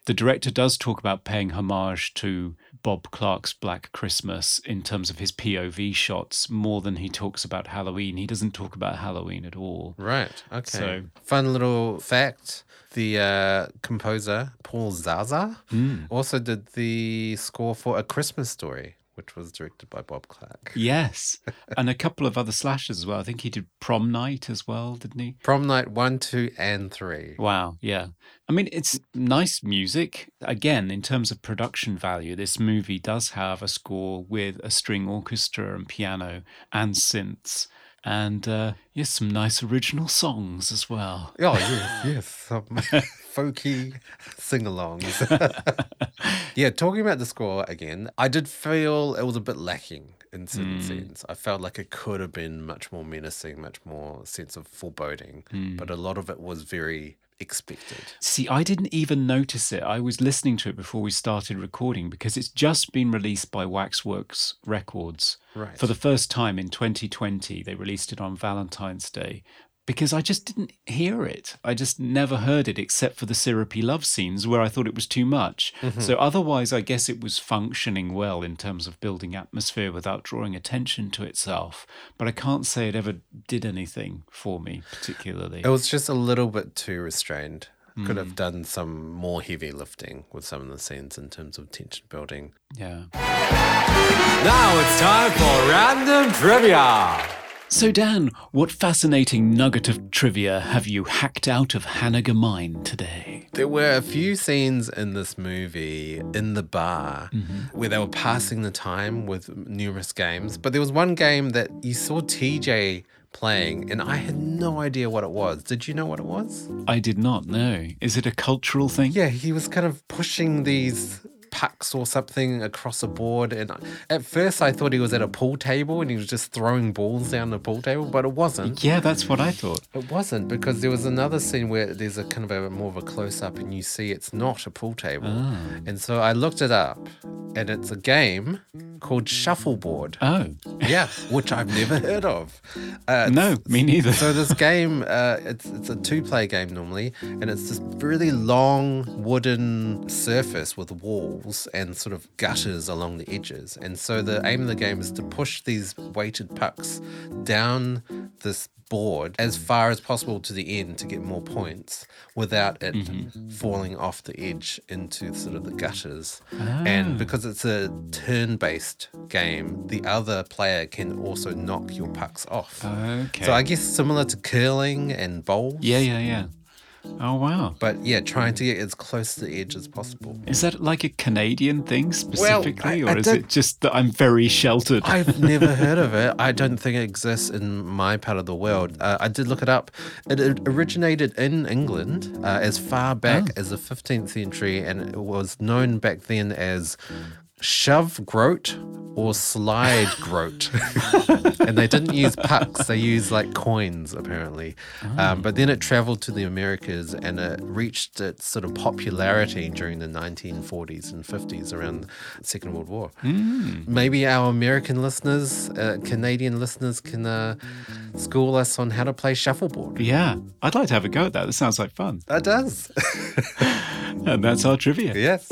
The director does talk about paying homage to Bob Clark's Black Christmas in terms of his POV shots more than he talks about Halloween. He doesn't talk about Halloween at all. Right. Okay. So- Fun little fact. The uh, composer, Paul Zaza, Hmm. also did the score for A Christmas Story, which was directed by Bob Clark. Yes. and a couple of other slashes as well. I think he did Prom Night as well, didn't he? Prom Night 1, 2, and 3. Wow, yeah. I mean, it's nice music. Again, in terms of production value, this movie does have a score with a string orchestra and piano and synths. And uh, yes, some nice original songs as well. Oh, yes, yes. Some folky sing alongs. yeah, talking about the score again, I did feel it was a bit lacking in certain scenes. I felt like it could have been much more menacing, much more sense of foreboding, but a lot of it was very expected. See, I didn't even notice it. I was listening to it before we started recording because it's just been released by Waxworks Records. Right. For the first time in 2020, they released it on Valentine's Day because I just didn't hear it. I just never heard it except for the syrupy love scenes where I thought it was too much. Mm-hmm. So otherwise, I guess it was functioning well in terms of building atmosphere without drawing attention to itself. But I can't say it ever did anything for me particularly. It was just a little bit too restrained. Could have mm. done some more heavy lifting with some of the scenes in terms of tension building. Yeah. Now it's time for random trivia. So, Dan, what fascinating nugget of trivia have you hacked out of Hanniger Mine today? There were a few scenes in this movie in the bar mm-hmm. where they were passing the time with numerous games, but there was one game that you saw TJ playing and I had no idea what it was. Did you know what it was? I did not know. Is it a cultural thing? Yeah, he was kind of pushing these pucks or something across a board. And at first, I thought he was at a pool table and he was just throwing balls down the pool table, but it wasn't. Yeah, that's what I thought. It wasn't because there was another scene where there's a kind of a more of a close up and you see it's not a pool table. And so I looked it up and it's a game called Shuffleboard. Oh, yeah, which I've never heard of. Uh, no, me neither. so this game, uh, it's it's a two-player game normally, and it's this really long wooden surface with walls and sort of gutters along the edges. And so the aim of the game is to push these weighted pucks down this board as far as possible to the end to get more points without it mm-hmm. falling off the edge into sort of the gutters. Ah. And because it's a turn based game, the other player can also knock your pucks off. Okay. So I guess similar to curling and bowls. yeah, yeah, yeah. Oh, wow. But yeah, trying to get as close to the edge as possible. Is that like a Canadian thing specifically, I or is it just that I'm very sheltered? I've never heard of it. I don't think it exists in my part of the world. Uh, I did look it up. It, it originated in England uh, as far back as the 15th century, and it was known back then as shove groat or slide groat. and they didn't use pucks, they used like coins, apparently. Um, but then it traveled to the Americas and it reached its sort of popularity during the 1940s and 50s around the Second World War. Maybe our American listeners, uh, Canadian listeners, can uh, school us on how to play shuffleboard. yeah, I'd like to have a go at that. That sounds like fun. That does. And that's our trivia. yes.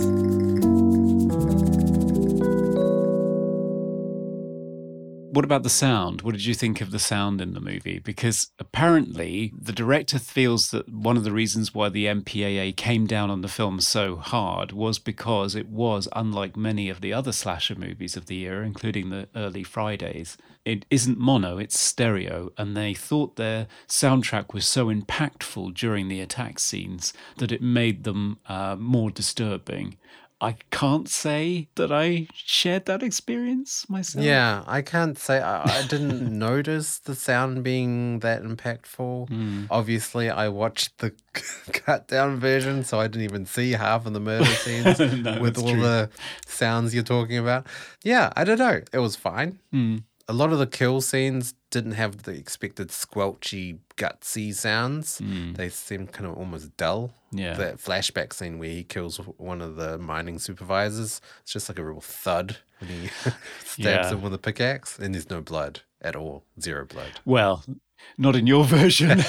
What about the sound? What did you think of the sound in the movie? Because apparently the director feels that one of the reasons why the MPAA came down on the film so hard was because it was, unlike many of the other slasher movies of the year, including the early Fridays, it isn't mono, it's stereo. And they thought their soundtrack was so impactful during the attack scenes that it made them uh, more disturbing. I can't say that I shared that experience myself. Yeah, I can't say I, I didn't notice the sound being that impactful. Hmm. Obviously, I watched the cut down version, so I didn't even see half of the murder scenes No, with all true. the sounds you're talking about. Yeah, I don't know. It was fine. Hmm. A lot of the kill scenes didn't have the expected squelchy, gutsy sounds. Mm. They seemed kind of almost dull. Yeah. That flashback scene where he kills one of the mining supervisors, it's just like a real thud when he stabs Yeah. him with a pickaxe, and there's no blood at all. Zero blood. Well, not in your version.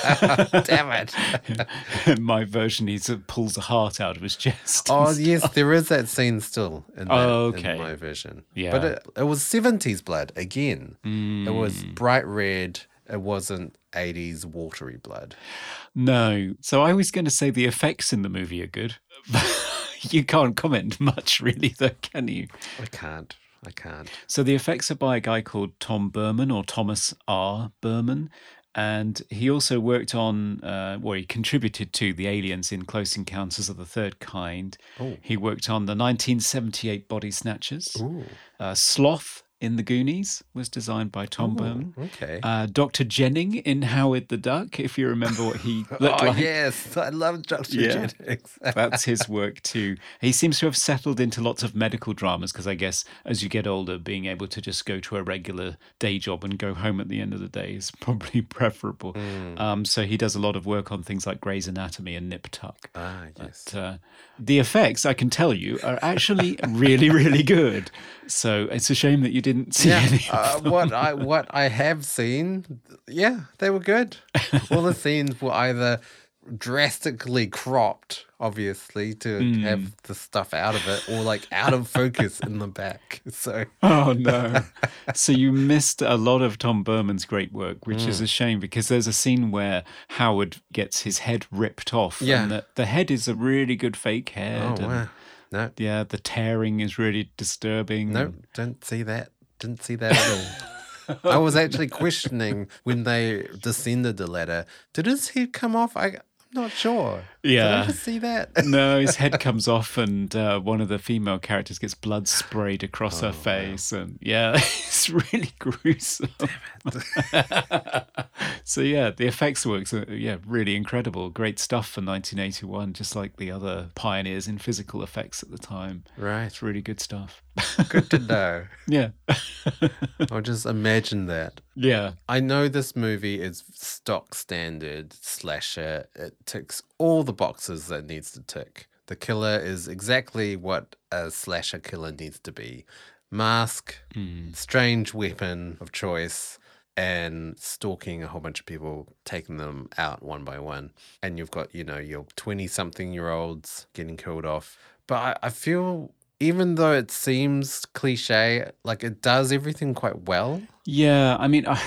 Damn it. my version, he sort of pulls a heart out of his chest. Oh, yes, there is that scene still in, that, Oh, in my version. Yeah. But it, it was 70s blood again. It was Hmm. bright red. It wasn't 80s watery blood. No. So I was going to say the effects in the movie are good. you can't comment much, really, though, can you? I can't. I can't. So the effects are by a guy called Tom Burman or Thomas R. Burman. And he also worked on, uh, well, he contributed to the aliens in Close Encounters of the Third Kind. He worked on the 1978 Body Snatchers. Uh, Sloth in The Goonies was designed by Tom Burman. Okay. Uh, Dr. Jennings in Howard the Duck, if you remember what he looked oh, like. yes. I love Dr. Yeah. Jennings. That's his work too. He seems to have settled into lots of medical dramas because I guess as you get older, being able to just go to a regular day job and go home at the end of the day is probably preferable. Um, so he does a lot of work on things like Grey's Anatomy and Nip Tuck. ah, yes. But, uh, the effects, I can tell you, are actually really, really good. So it's a shame that you didn't see Yeah, uh, what I what I have seen, yeah, they were good. All the scenes were either drastically cropped, obviously, to Hmm. have the stuff out of it, or like out of focus in the back. So Oh no! so you missed a lot of Tom Burman's great work, which is a shame because there's a scene where Howard gets his head ripped off, Yeah. and the, the head is a really good fake head. oh and, wow, no, Yeah, the tearing is really disturbing. no, don't see that. Didn't see that at all. I was actually questioning when they descended the ladder. Did his head come off? I, I'm not sure. Did Yeah. I just see that? no, his head comes off, and uh, one of the female characters gets blood sprayed across Oh, her face, and yeah, it's really gruesome. so yeah, the effects works are yeah really incredible. Great stuff for 1981, just like the other pioneers in physical effects at the time. Right. It's really good stuff. Good to know. yeah, I'll just imagine that. yeah, I know this movie is stock standard slasher. It ticks all the boxes that needs to tick. The killer is exactly what a slasher killer needs to be. Mask, hmm. strange weapon of choice, and stalking a whole bunch of people, taking them out one by one. And you've got, you know, your 20 something year olds getting killed off. But I, I feel, even though it seems cliche, like it does everything quite well. yeah. I mean, I,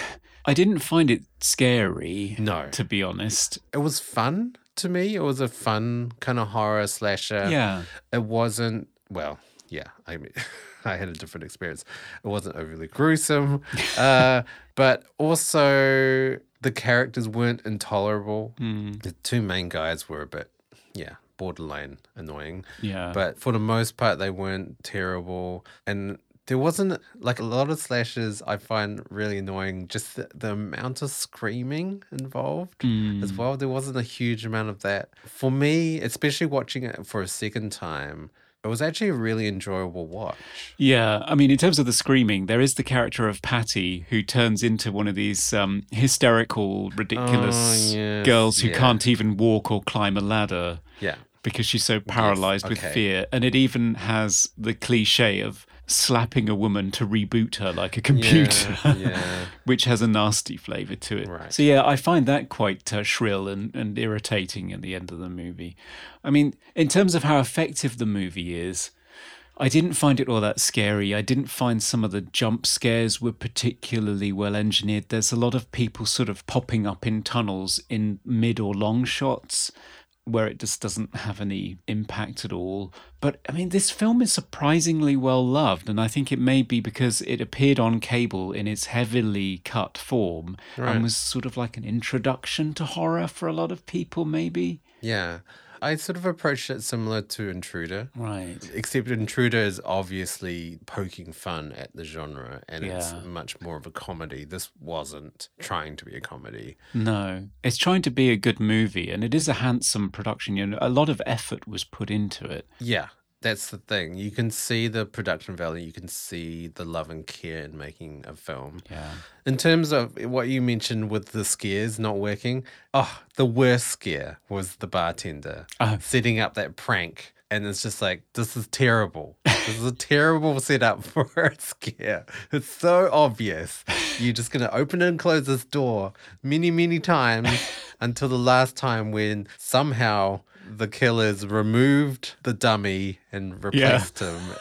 I didn't find it scary. No. to be honest. it was fun to me. It was a fun kind of horror slasher. Yeah. It wasn't well, yeah. I mean I had a different experience. It wasn't overly gruesome. uh, but also the characters weren't intolerable. The two main guys were a bit, yeah, borderline annoying. Yeah. But for the most part they weren't terrible. And there wasn't like a lot of slashes I find really annoying, just the, the amount of screaming involved as well. There wasn't a huge amount of that. For me, especially watching it for a second time, it was actually a really enjoyable watch. Yeah, I mean, in terms of the screaming, there is the character of Patty who turns into one of these um, hysterical, ridiculous Oh, yes, girls who yeah. can't even walk or climb a ladder Yeah. because she's so paralyzed with okay. fear. And it even has the cliche of slapping a woman to reboot her like a computer, yeah. which has a nasty flavor to it. Right. So, yeah, I find that quite uh, shrill and, and irritating at the end of the movie. I mean, in terms of how effective the movie is, I didn't find it all that scary. I didn't find some of the jump scares were particularly well engineered. There's a lot of people sort of popping up in tunnels in mid or long shots where it just doesn't have any impact at all. But I mean, this film is surprisingly well loved, and I think it may be because it appeared on cable in its heavily cut form and was sort of like an introduction to horror for a lot of people, maybe. Yeah. I sort of approached it similar to Intruder. Right. Except Intruder is obviously poking fun at the genre and it's much more of a comedy. This wasn't trying to be a comedy. No, it's trying to be a good movie, and it is a handsome production. You know, a lot of effort was put into it. Yeah, that's the thing. You can see the production value, you can see the love and care in making a film. Yeah. In terms of what you mentioned with the scares not working, oh, the worst scare was the bartender Oh. setting up that prank. And it's just like, this is terrible. This is a terrible setup for a scare. It's so obvious. You're just going to open and close this door many, many times until the last time when somehow the killers removed the dummy and replaced him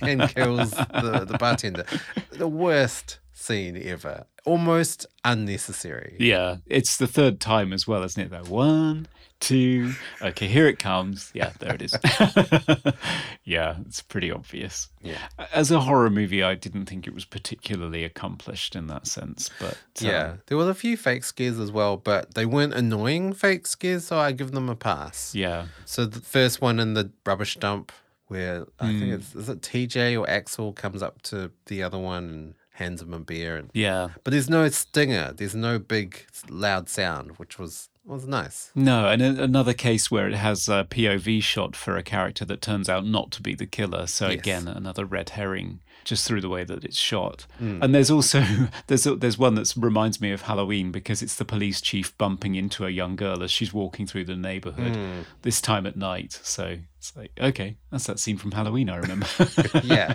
and kills the, the bartender. The worst scene ever. Almost unnecessary. Yeah, it's the third time as well, isn't it? Though one, two, okay, here it comes. Yeah, there it is. yeah, it's pretty obvious. Yeah. As a horror movie, I didn't think it was particularly accomplished in that sense, but um, Yeah, there were a few fake scares as well, but they weren't annoying fake scares, so I give them a pass. yeah, So the first one in the rubbish dump, where I think it's is it TJ or Axel comes up to the other one and hands him a beer, and yeah. but there's no stinger, there's no big loud sound, which was was nice. No, and another case where it has a POV shot for a character that turns out not to be the killer. So Yes. again, another red herring just through the way that it's shot. Hmm. And there's also there's a- there's one that reminds me of Halloween because it's the police chief bumping into a young girl as she's walking through the neighborhood. Hmm. This time at night. So it's like okay, that's that scene from Halloween I remember. Yeah,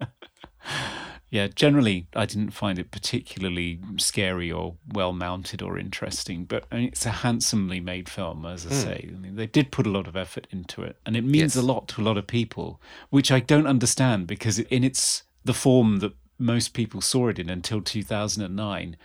yeah, generally, I didn't find it particularly scary or well mounted or interesting, but I mean, it's a handsomely made film, as I hmm. say. I mean, they did put a lot of effort into it, and it means Yes. a lot to a lot of people, which I don't understand because in its the form that most people saw it in until 2009,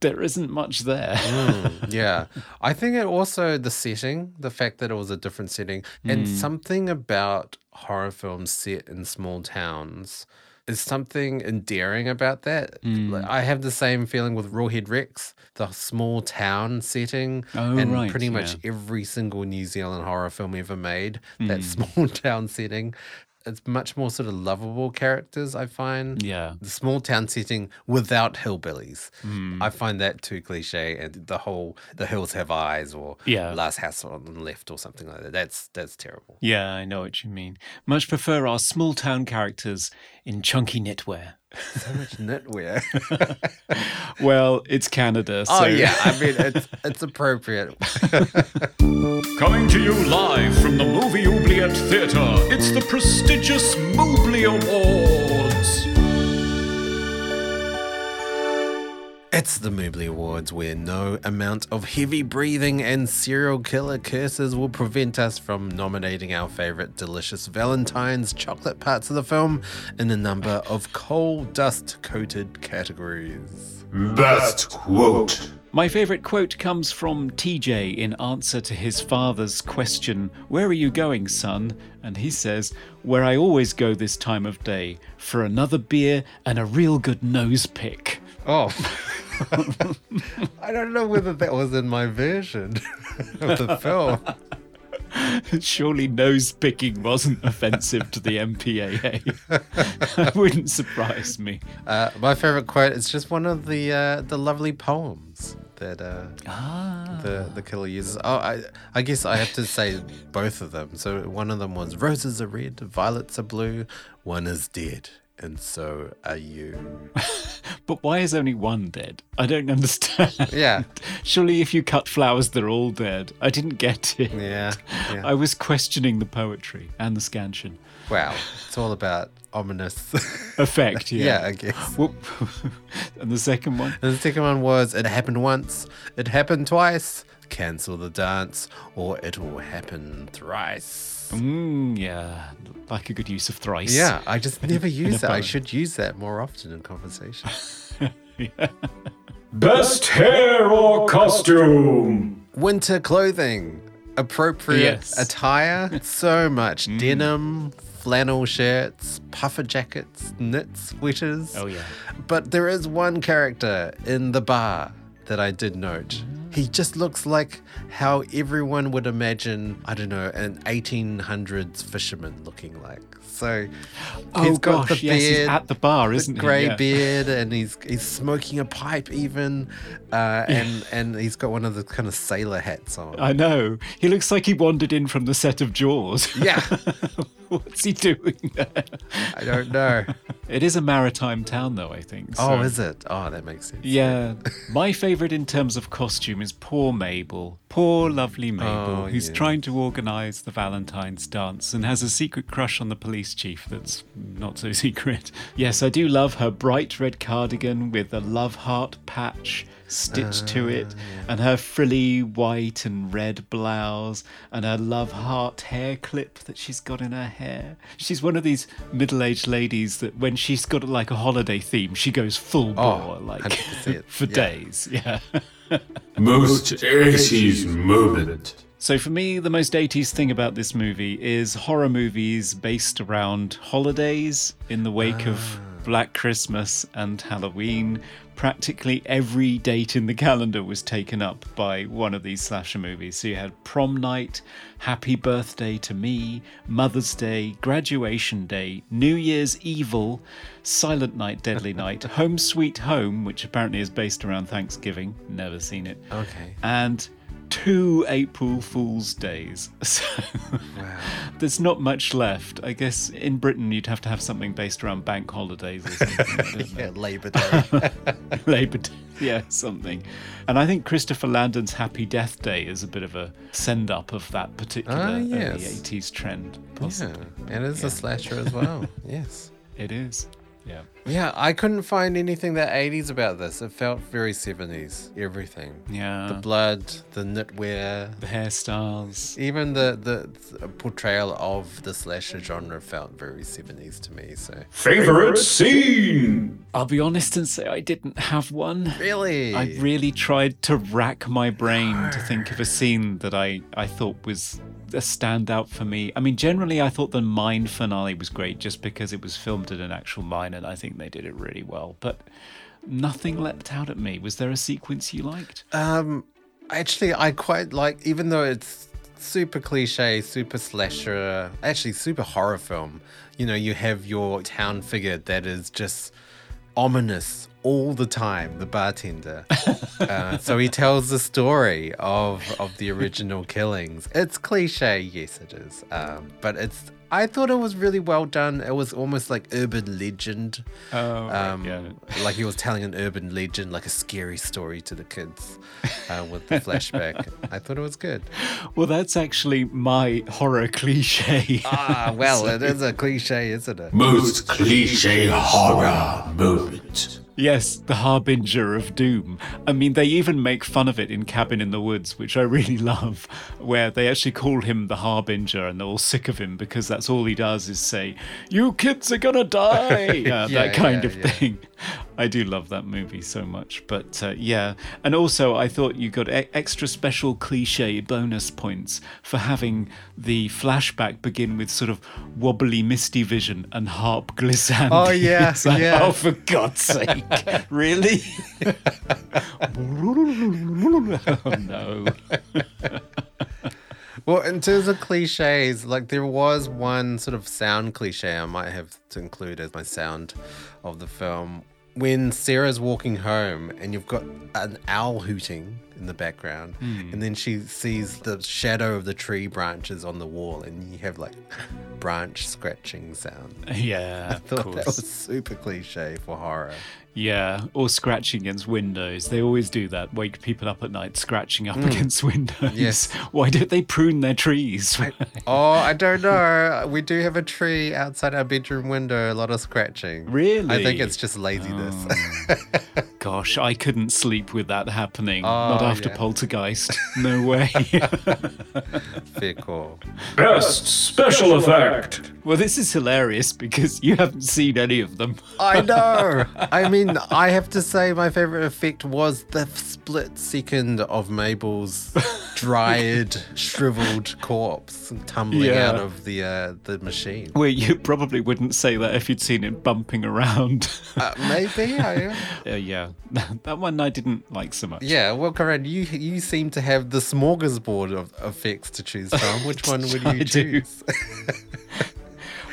there isn't much there. Hmm, yeah. I think it also the setting, the fact that it was a different setting, and hmm. something about horror films set in small towns is something endearing about that. Like, mm. I have the same feeling with Rawhead Rex, the small town setting, Oh, and right, pretty much yeah. every single New Zealand horror film ever made, that mm. small town setting. It's much more sort of lovable characters. I find. Yeah. The small town setting without hillbillies. Hmm. I find that too cliche, and the whole the hills have eyes or Yeah. last house on the left or something like that. That's that's terrible. Yeah, I know what you mean. Much prefer our small town characters in chunky knitwear. So much knitwear. Well, it's Canada, oh, so oh yeah, I mean it's it's appropriate. Coming to you live from the Movie Oubliette Theatre, it's the prestigious Moobly Awards. It's the Moobly Awards, where no amount of heavy breathing and serial killer curses will prevent us from nominating our favorite delicious Valentine's chocolate parts of the film in a number of coal dust coated categories. Best quote. My favourite quote comes from TJ in answer to his father's question, Where are you going, son? And he says, Where I always go this time of day, for another beer and a real good nose pick. Oh. I don't know whether that was in my version of the film. Surely nose picking wasn't offensive to the MPAA. that wouldn't surprise me. Uh, my favorite quote is just one of the uh, the lovely poems that uh, the the killer uses. Oh, I I guess I have to say both of them. So one of them was roses are red, violets are blue, one is dead, and so are you. But why is only one dead? I don't understand. Yeah, Surely if you cut flowers, they're all dead. I didn't get it. yeah, yeah. I was questioning the poetry and the scansion. wow, it's all about ominous. Effect, yeah. yeah, I guess. And the second one? And the second one was it happened once, it happened twice. Cancel the dance, or it will happen thrice. Mm, yeah, like a good use of thrice. Yeah, I just never use that. I should use that more often in conversation. Best hair or costume. Winter clothing, appropriate Yes. attire, so much denim, flannel shirts, puffer jackets, knit sweaters. Oh, yeah. But there is one character in the bar that I did note. He just looks like how everyone would imagine, I don't know, an 1800s fisherman looking like. So Oh, he's got gosh, the yes, he's beard, at the bar, the isn't he? grey Yeah. beard, and he's he's smoking a pipe even, uh, and and he's got one of the kind of sailor hats on. I know. He looks like he wandered in from the set of Jaws. yeah, What's he doing there? I don't know. It is a maritime town, though, I think. Oh, is it? Oh, that makes sense. Yeah. My favourite in terms of costume is poor Mabel. Poor, lovely Mabel, Oh, who's trying to organise the Valentine's dance and has a secret crush on the police chief that's not so secret. Yes, I do love her bright red cardigan with a love heart patch stitched to it, and her frilly white and red blouse, and her love heart hair clip that she's got in her hair. She's one of these middle aged ladies that when she's got like a holiday theme, she goes full oh, bore, like for yeah. days. Yeah. Most 80s moment. So for me, the most 80s thing about this movie is horror movies based around holidays in the wake of ah. Black Christmas and Halloween. Practically every date in the calendar was taken up by one of these slasher movies. So you had Prom Night, Happy Birthday to Me, Mother's Day, Graduation Day, New Year's Evil, Silent Night, Deadly Night, Home Sweet Home, which apparently is based around Thanksgiving. Never seen it Okay. and two April Fool's Days. So there's not much left. I guess in Britain you'd have to have something based around bank holidays or something. Yeah, Labor Day. Labour Day, yeah, something. And I think Christopher Landon's Happy Death Day is a bit of a send up of that particular Ah, early 80s trend. yeah, and it's a slasher as well. yes. It is. Yeah. Yeah, I couldn't find anything that 80s about this. It felt very 70s. Everything. Yeah. The blood, the knitwear, the hairstyles. even the, the the portrayal of the slasher genre felt very 70s to me. So Favorite scene. I'll be honest and say I didn't have one. really, I really tried to rack my brain to think of a scene that I, I thought was a standout for me. I mean, generally, I thought the mine finale was great just because it was filmed at an actual mine, and I think they did it really well. But nothing leapt out at me. Was there a sequence you liked? Um, actually, I quite like, even though it's super cliche, super slasher, actually super horror film. You know, you have your town figure that is just ominous all the time, the bartender. uh, so he tells the story of of the original killings. It's cliche, yes, it is, um, but it's. I thought it was really well done. It was almost like urban legend. Oh, Um, yeah. like he was telling an urban legend, like a scary story to the kids uh, with the flashback. I thought it was good. Well, that's actually my horror cliche. Ah, well, it is a cliche, isn't it? Most cliche horror moment. Yes, the harbinger of doom. I mean, they even make fun of it in Cabin in the Woods, which I really love, where they actually call him the harbinger and they're all sick of him because that's all he does is say, You kids are gonna die! Uh, yeah, Yeah, that kind yeah, of yeah. thing. I do love that movie so much. But uh, yeah, and also I thought you got e- extra special cliche bonus points for having the flashback begin with sort of wobbly misty vision and harp glissando. Oh, yeah, It's like, yeah. Oh, for God's sake. really? oh, no. Well, in terms of cliches, like there was one sort of sound cliche I might have to include as my sound of the film. When Sarah's walking home and you've got an owl hooting in the background, hmm. and then she sees the shadow of the tree branches on the wall, and you have like branch scratching sound. Yeah, I thought that was super cliche for horror. Yeah, or scratching against windows. They always do that. Wake people up at night scratching up Mm. against windows. Yes. Why don't they prune their trees? Oh, I don't know. We do have a tree outside our bedroom window, a lot of scratching. Really? I think it's just laziness. Gosh, I couldn't sleep with that happening. Oh, Not after yeah. Poltergeist. No way. Fair call. Best special effect. well, this is hilarious because you haven't seen any of them. I know. I mean, I have to say my favorite effect was the split second of Mabel's dried, shriveled corpse tumbling Yeah. out of the uh, the machine. Well, you probably wouldn't say that if you'd seen it bumping around. Uh, maybe. I, Uh, yeah, that one I didn't like so much. yeah. Well, Karan, you you seem to have the smorgasbord of effects to choose from. Which one would I you do. choose?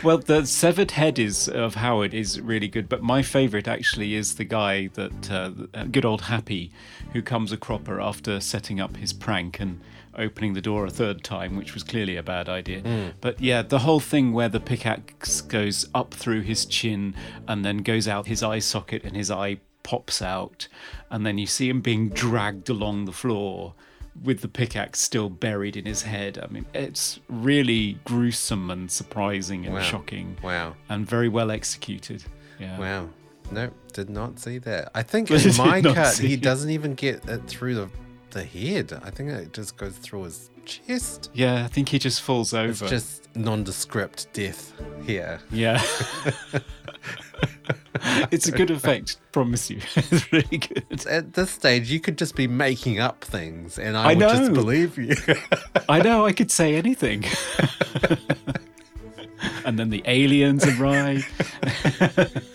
Well, the severed head is of Howard is really good, but my favourite actually is the guy that uh, good old Happy, who comes a cropper after setting up his prank and opening the door a third time, which was clearly a bad idea. But yeah, the whole thing where the pickaxe goes up through his chin and then goes out his eye socket and his eye pops out, and then you see him being dragged along the floor with the pickaxe still buried in his head. I mean, it's really gruesome and surprising and Wow. shocking. Wow. And very well executed. Yeah. Wow. No, did not see that. I think in my cut, he doesn't even get it through the, the head. I think it just goes through his chest. Yeah, I think he just falls over. It's just nondescript death here. Yeah. it's a good effect, promise you. it's really good. At this stage, you could just be making up things, and I, I would just believe you. I know, I could say anything. and then the aliens arrive.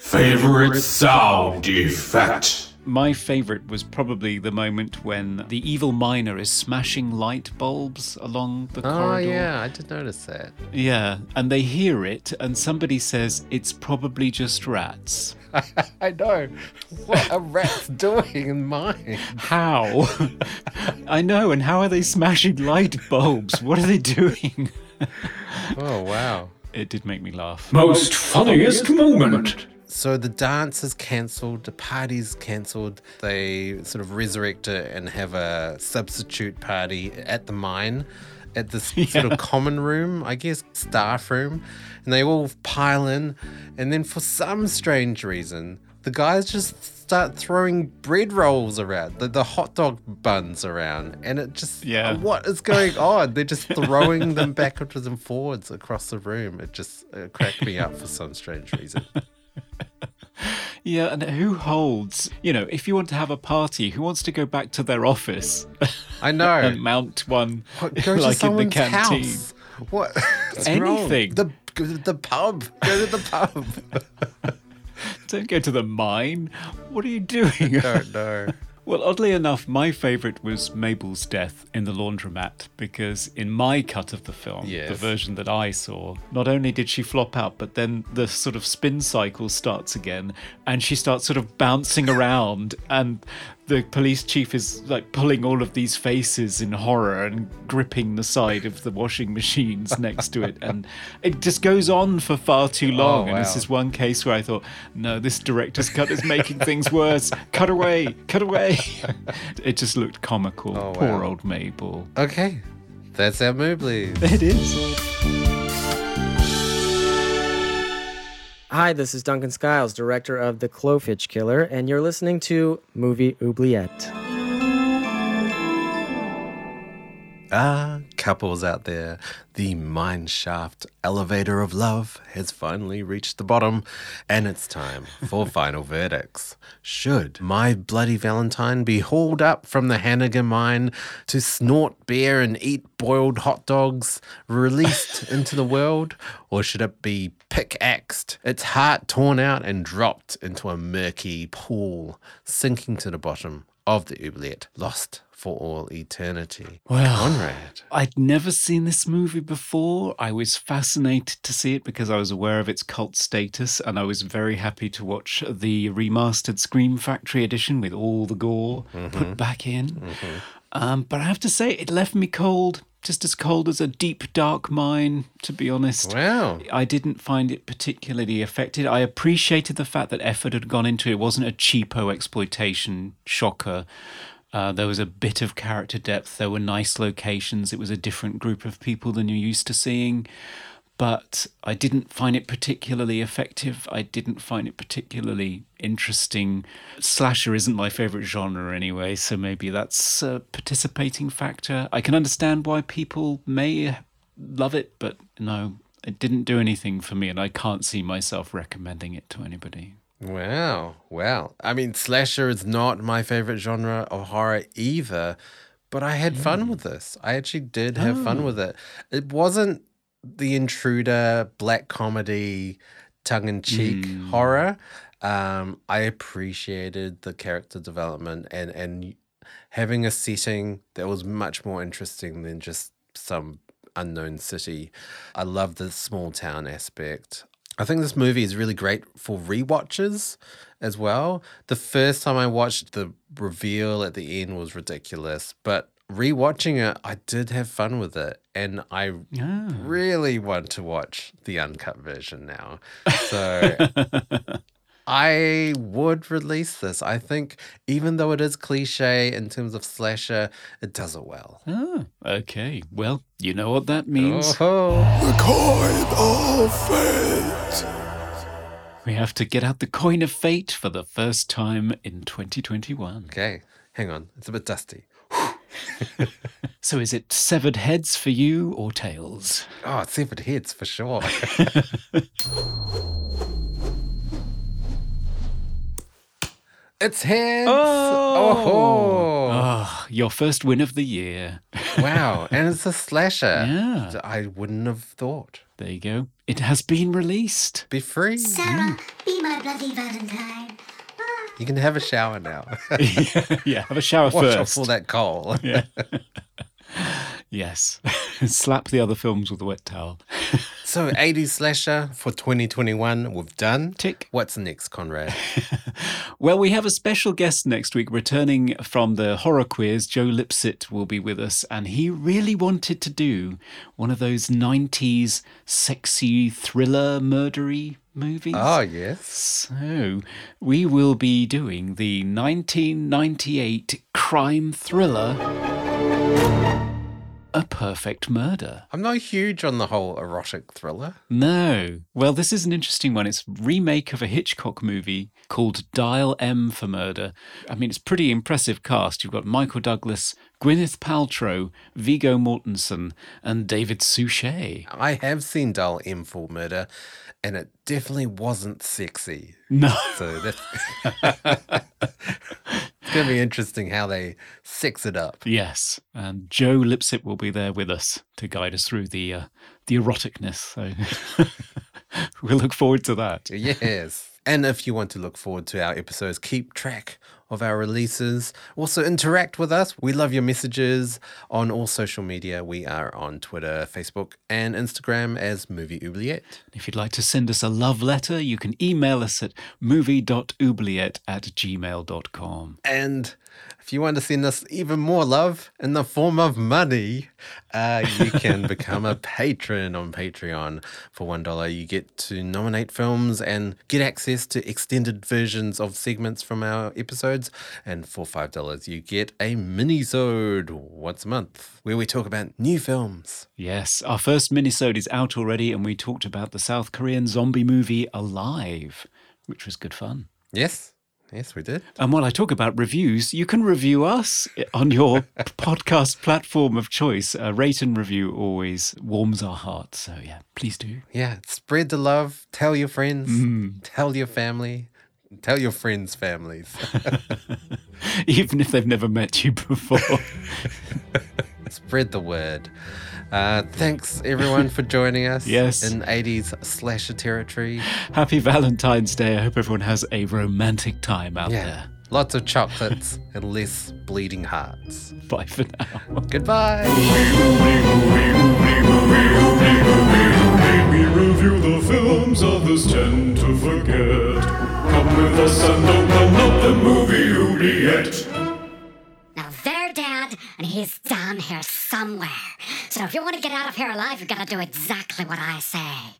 Favorite sound effect. My favourite was probably the moment when the evil miner is smashing light bulbs along the oh corridor. yeah, I did notice that. Yeah, and they hear it, and somebody says it's probably just rats. I know. What are rats doing in mine? How? I know, and how are they smashing light bulbs? What are they doing? Oh wow. It did make me laugh. Most funniest moment. So the dance is cancelled, the party's cancelled. They sort of resurrect it and have a substitute party at the mine, at this sort of common room, I guess, staff room. And they all pile in. And then for some strange reason, the guys just start throwing bread rolls around, the, the hot dog buns around. And it just, Yeah. what is going on? They're just throwing them backwards and forwards across the room. It just it cracked me up for some strange reason. Yeah, and who holds, you know, if you want to have a party, who wants to go back to their office I know. and mount one What, go to like in the someone's canteen? house. What? What's wrong? Anything. The the pub. Go to the pub. Don't go to the mine. What are you doing? Don't know. Well, oddly enough, my favourite was Mabel's death in the laundromat because in my cut of the film, Yes. the version that I saw, not only did she flop out, but then the sort of spin cycle starts again and she starts sort of bouncing around and the police chief is like pulling all of these faces in horror and gripping the side of the washing machines next to it and it just goes on for far too oh, long and this is one case where I thought, no, this director's cut is making things worse. Cut away, cut away. it just looked comical. Oh, Poor wow. old Mabel. Okay, that's our Moobly. It is. Hi, this is Duncan Skiles, director of The Clovehitch Killer, and you're listening to Movie Oubliette. Ah, couples out there, the mine shaft elevator of love has finally reached the bottom, and it's time for final verdicts. Should my bloody Valentine be hauled up from the Hanniger mine to snort beer and eat boiled hot dogs, released into the world, or should it be pickaxed, its heart torn out, and dropped into a murky pool, sinking to the bottom of the oubliette, lost for all eternity? Well, Conrad. I'd never seen this movie before. I was fascinated to see it because I was aware of its cult status, and I was very happy to watch the remastered Scream Factory edition with all the gore put back in. Um, but I have to say, it left me cold, just as cold as a deep, dark mine, to be honest. Wow. I didn't find it particularly affected. I appreciated the fact that effort had gone into it. It wasn't a cheapo exploitation shocker. Uh, there was a bit of character depth. There were nice locations. It was a different group of people than you're used to seeing. But I didn't find it particularly effective. I didn't find it particularly interesting. Slasher isn't my favorite genre anyway, so maybe that's a participating factor. I can understand why people may love it, but no, it didn't do anything for me, and I can't see myself recommending it to anybody. Wow. Wow. I mean, slasher is not my favorite genre of horror either, but I had fun hmm. with this. I actually did have fun oh. with it. It wasn't the intruder black comedy tongue in cheek horror. Um, I appreciated the character development and and having a setting that was much more interesting than just some unknown city. I love the small town aspect. I think this movie is really great for rewatches as well. The first time I watched the reveal at the end was ridiculous, but rewatching it, I did have fun with it, and I Ah. really want to watch the uncut version now. So I would release this. I think even though it is cliche in terms of slasher, it does it well. Ah, okay. Well, you know what that means. Oh, The coin of fate. We have to get out the coin of fate for the first time in 2021. okay. Hang on, it's a bit dusty. So is it severed heads for you or tails? Oh, severed heads for sure. it's heads. Oh, Ah, your first win of the year. wow! And it's a slasher. Yeah. I wouldn't have thought. There you go. It has been released. Be free. Sarah, be my bloody Valentine. You can have a shower now. yeah, have a shower Watch first. for that coal. Yes. Slap the other films with a wet towel. So, 80s slasher for 2021, we've done. Tick. What's next, Conrad? Well, we have a special guest next week returning from the horror quiz. Joe Lipsett will be with us, and he really wanted to do one of those 90s sexy thriller murdery movies. Oh, yes. So, we will be doing the 1998 crime thriller A Perfect Murder. I'm not huge on the whole erotic thriller. No. Well, this is an interesting one. It's a remake of a Hitchcock movie called Dial M for Murder. I mean, it's pretty impressive cast. You've got Michael Douglas, Gwyneth Paltrow, Viggo Mortensen, and David Suchet. I have seen Dial M for Murder, and it definitely wasn't sexy. No. So that's it's going to be interesting how they sex it up. Yes, and Joe Lipsett will be there with us to guide us through the uh, the eroticness. So we'll look forward to that. Yes. And if you want to look forward to our episodes, keep track of our releases. Also, interact with us. We love your messages on all social media. We are on Twitter, Facebook, and Instagram as Movie Oubliette. If you'd like to send us a love letter, you can email us at movie.oubliette at gmail.com. And if you want to send us even more love in the form of money, uh, you can become a patron on Patreon. For $1, you get to nominate films and get access to extended versions of segments from our episodes. And for $5, you get a mini-sode once a month where we talk about new films. Yes, our first minisode is out already, and we talked about the South Korean zombie movie Alive, which was good fun. Yes, yes, we did. And while I talk about reviews, you can review us on your podcast platform of choice. A rate and review always warms our hearts. So, yeah, please do. Yeah, spread the love. Tell your friends. Mm. Tell your family. Tell your friends' families. Even if they've never met you before. spread the word. Uh, thanks everyone for joining us. Yes. In 80s slasher territory. Happy Valentine's Day. I hope everyone has a romantic time out Yeah. there. Lots of chocolates and less bleeding hearts. Bye for now. Goodbye. We review the films others tend to forget. Come with us and open up the movie oubliette. Now they're dead, and he's down here somewhere. So if you want to get out of here alive, you've got to do exactly what I say.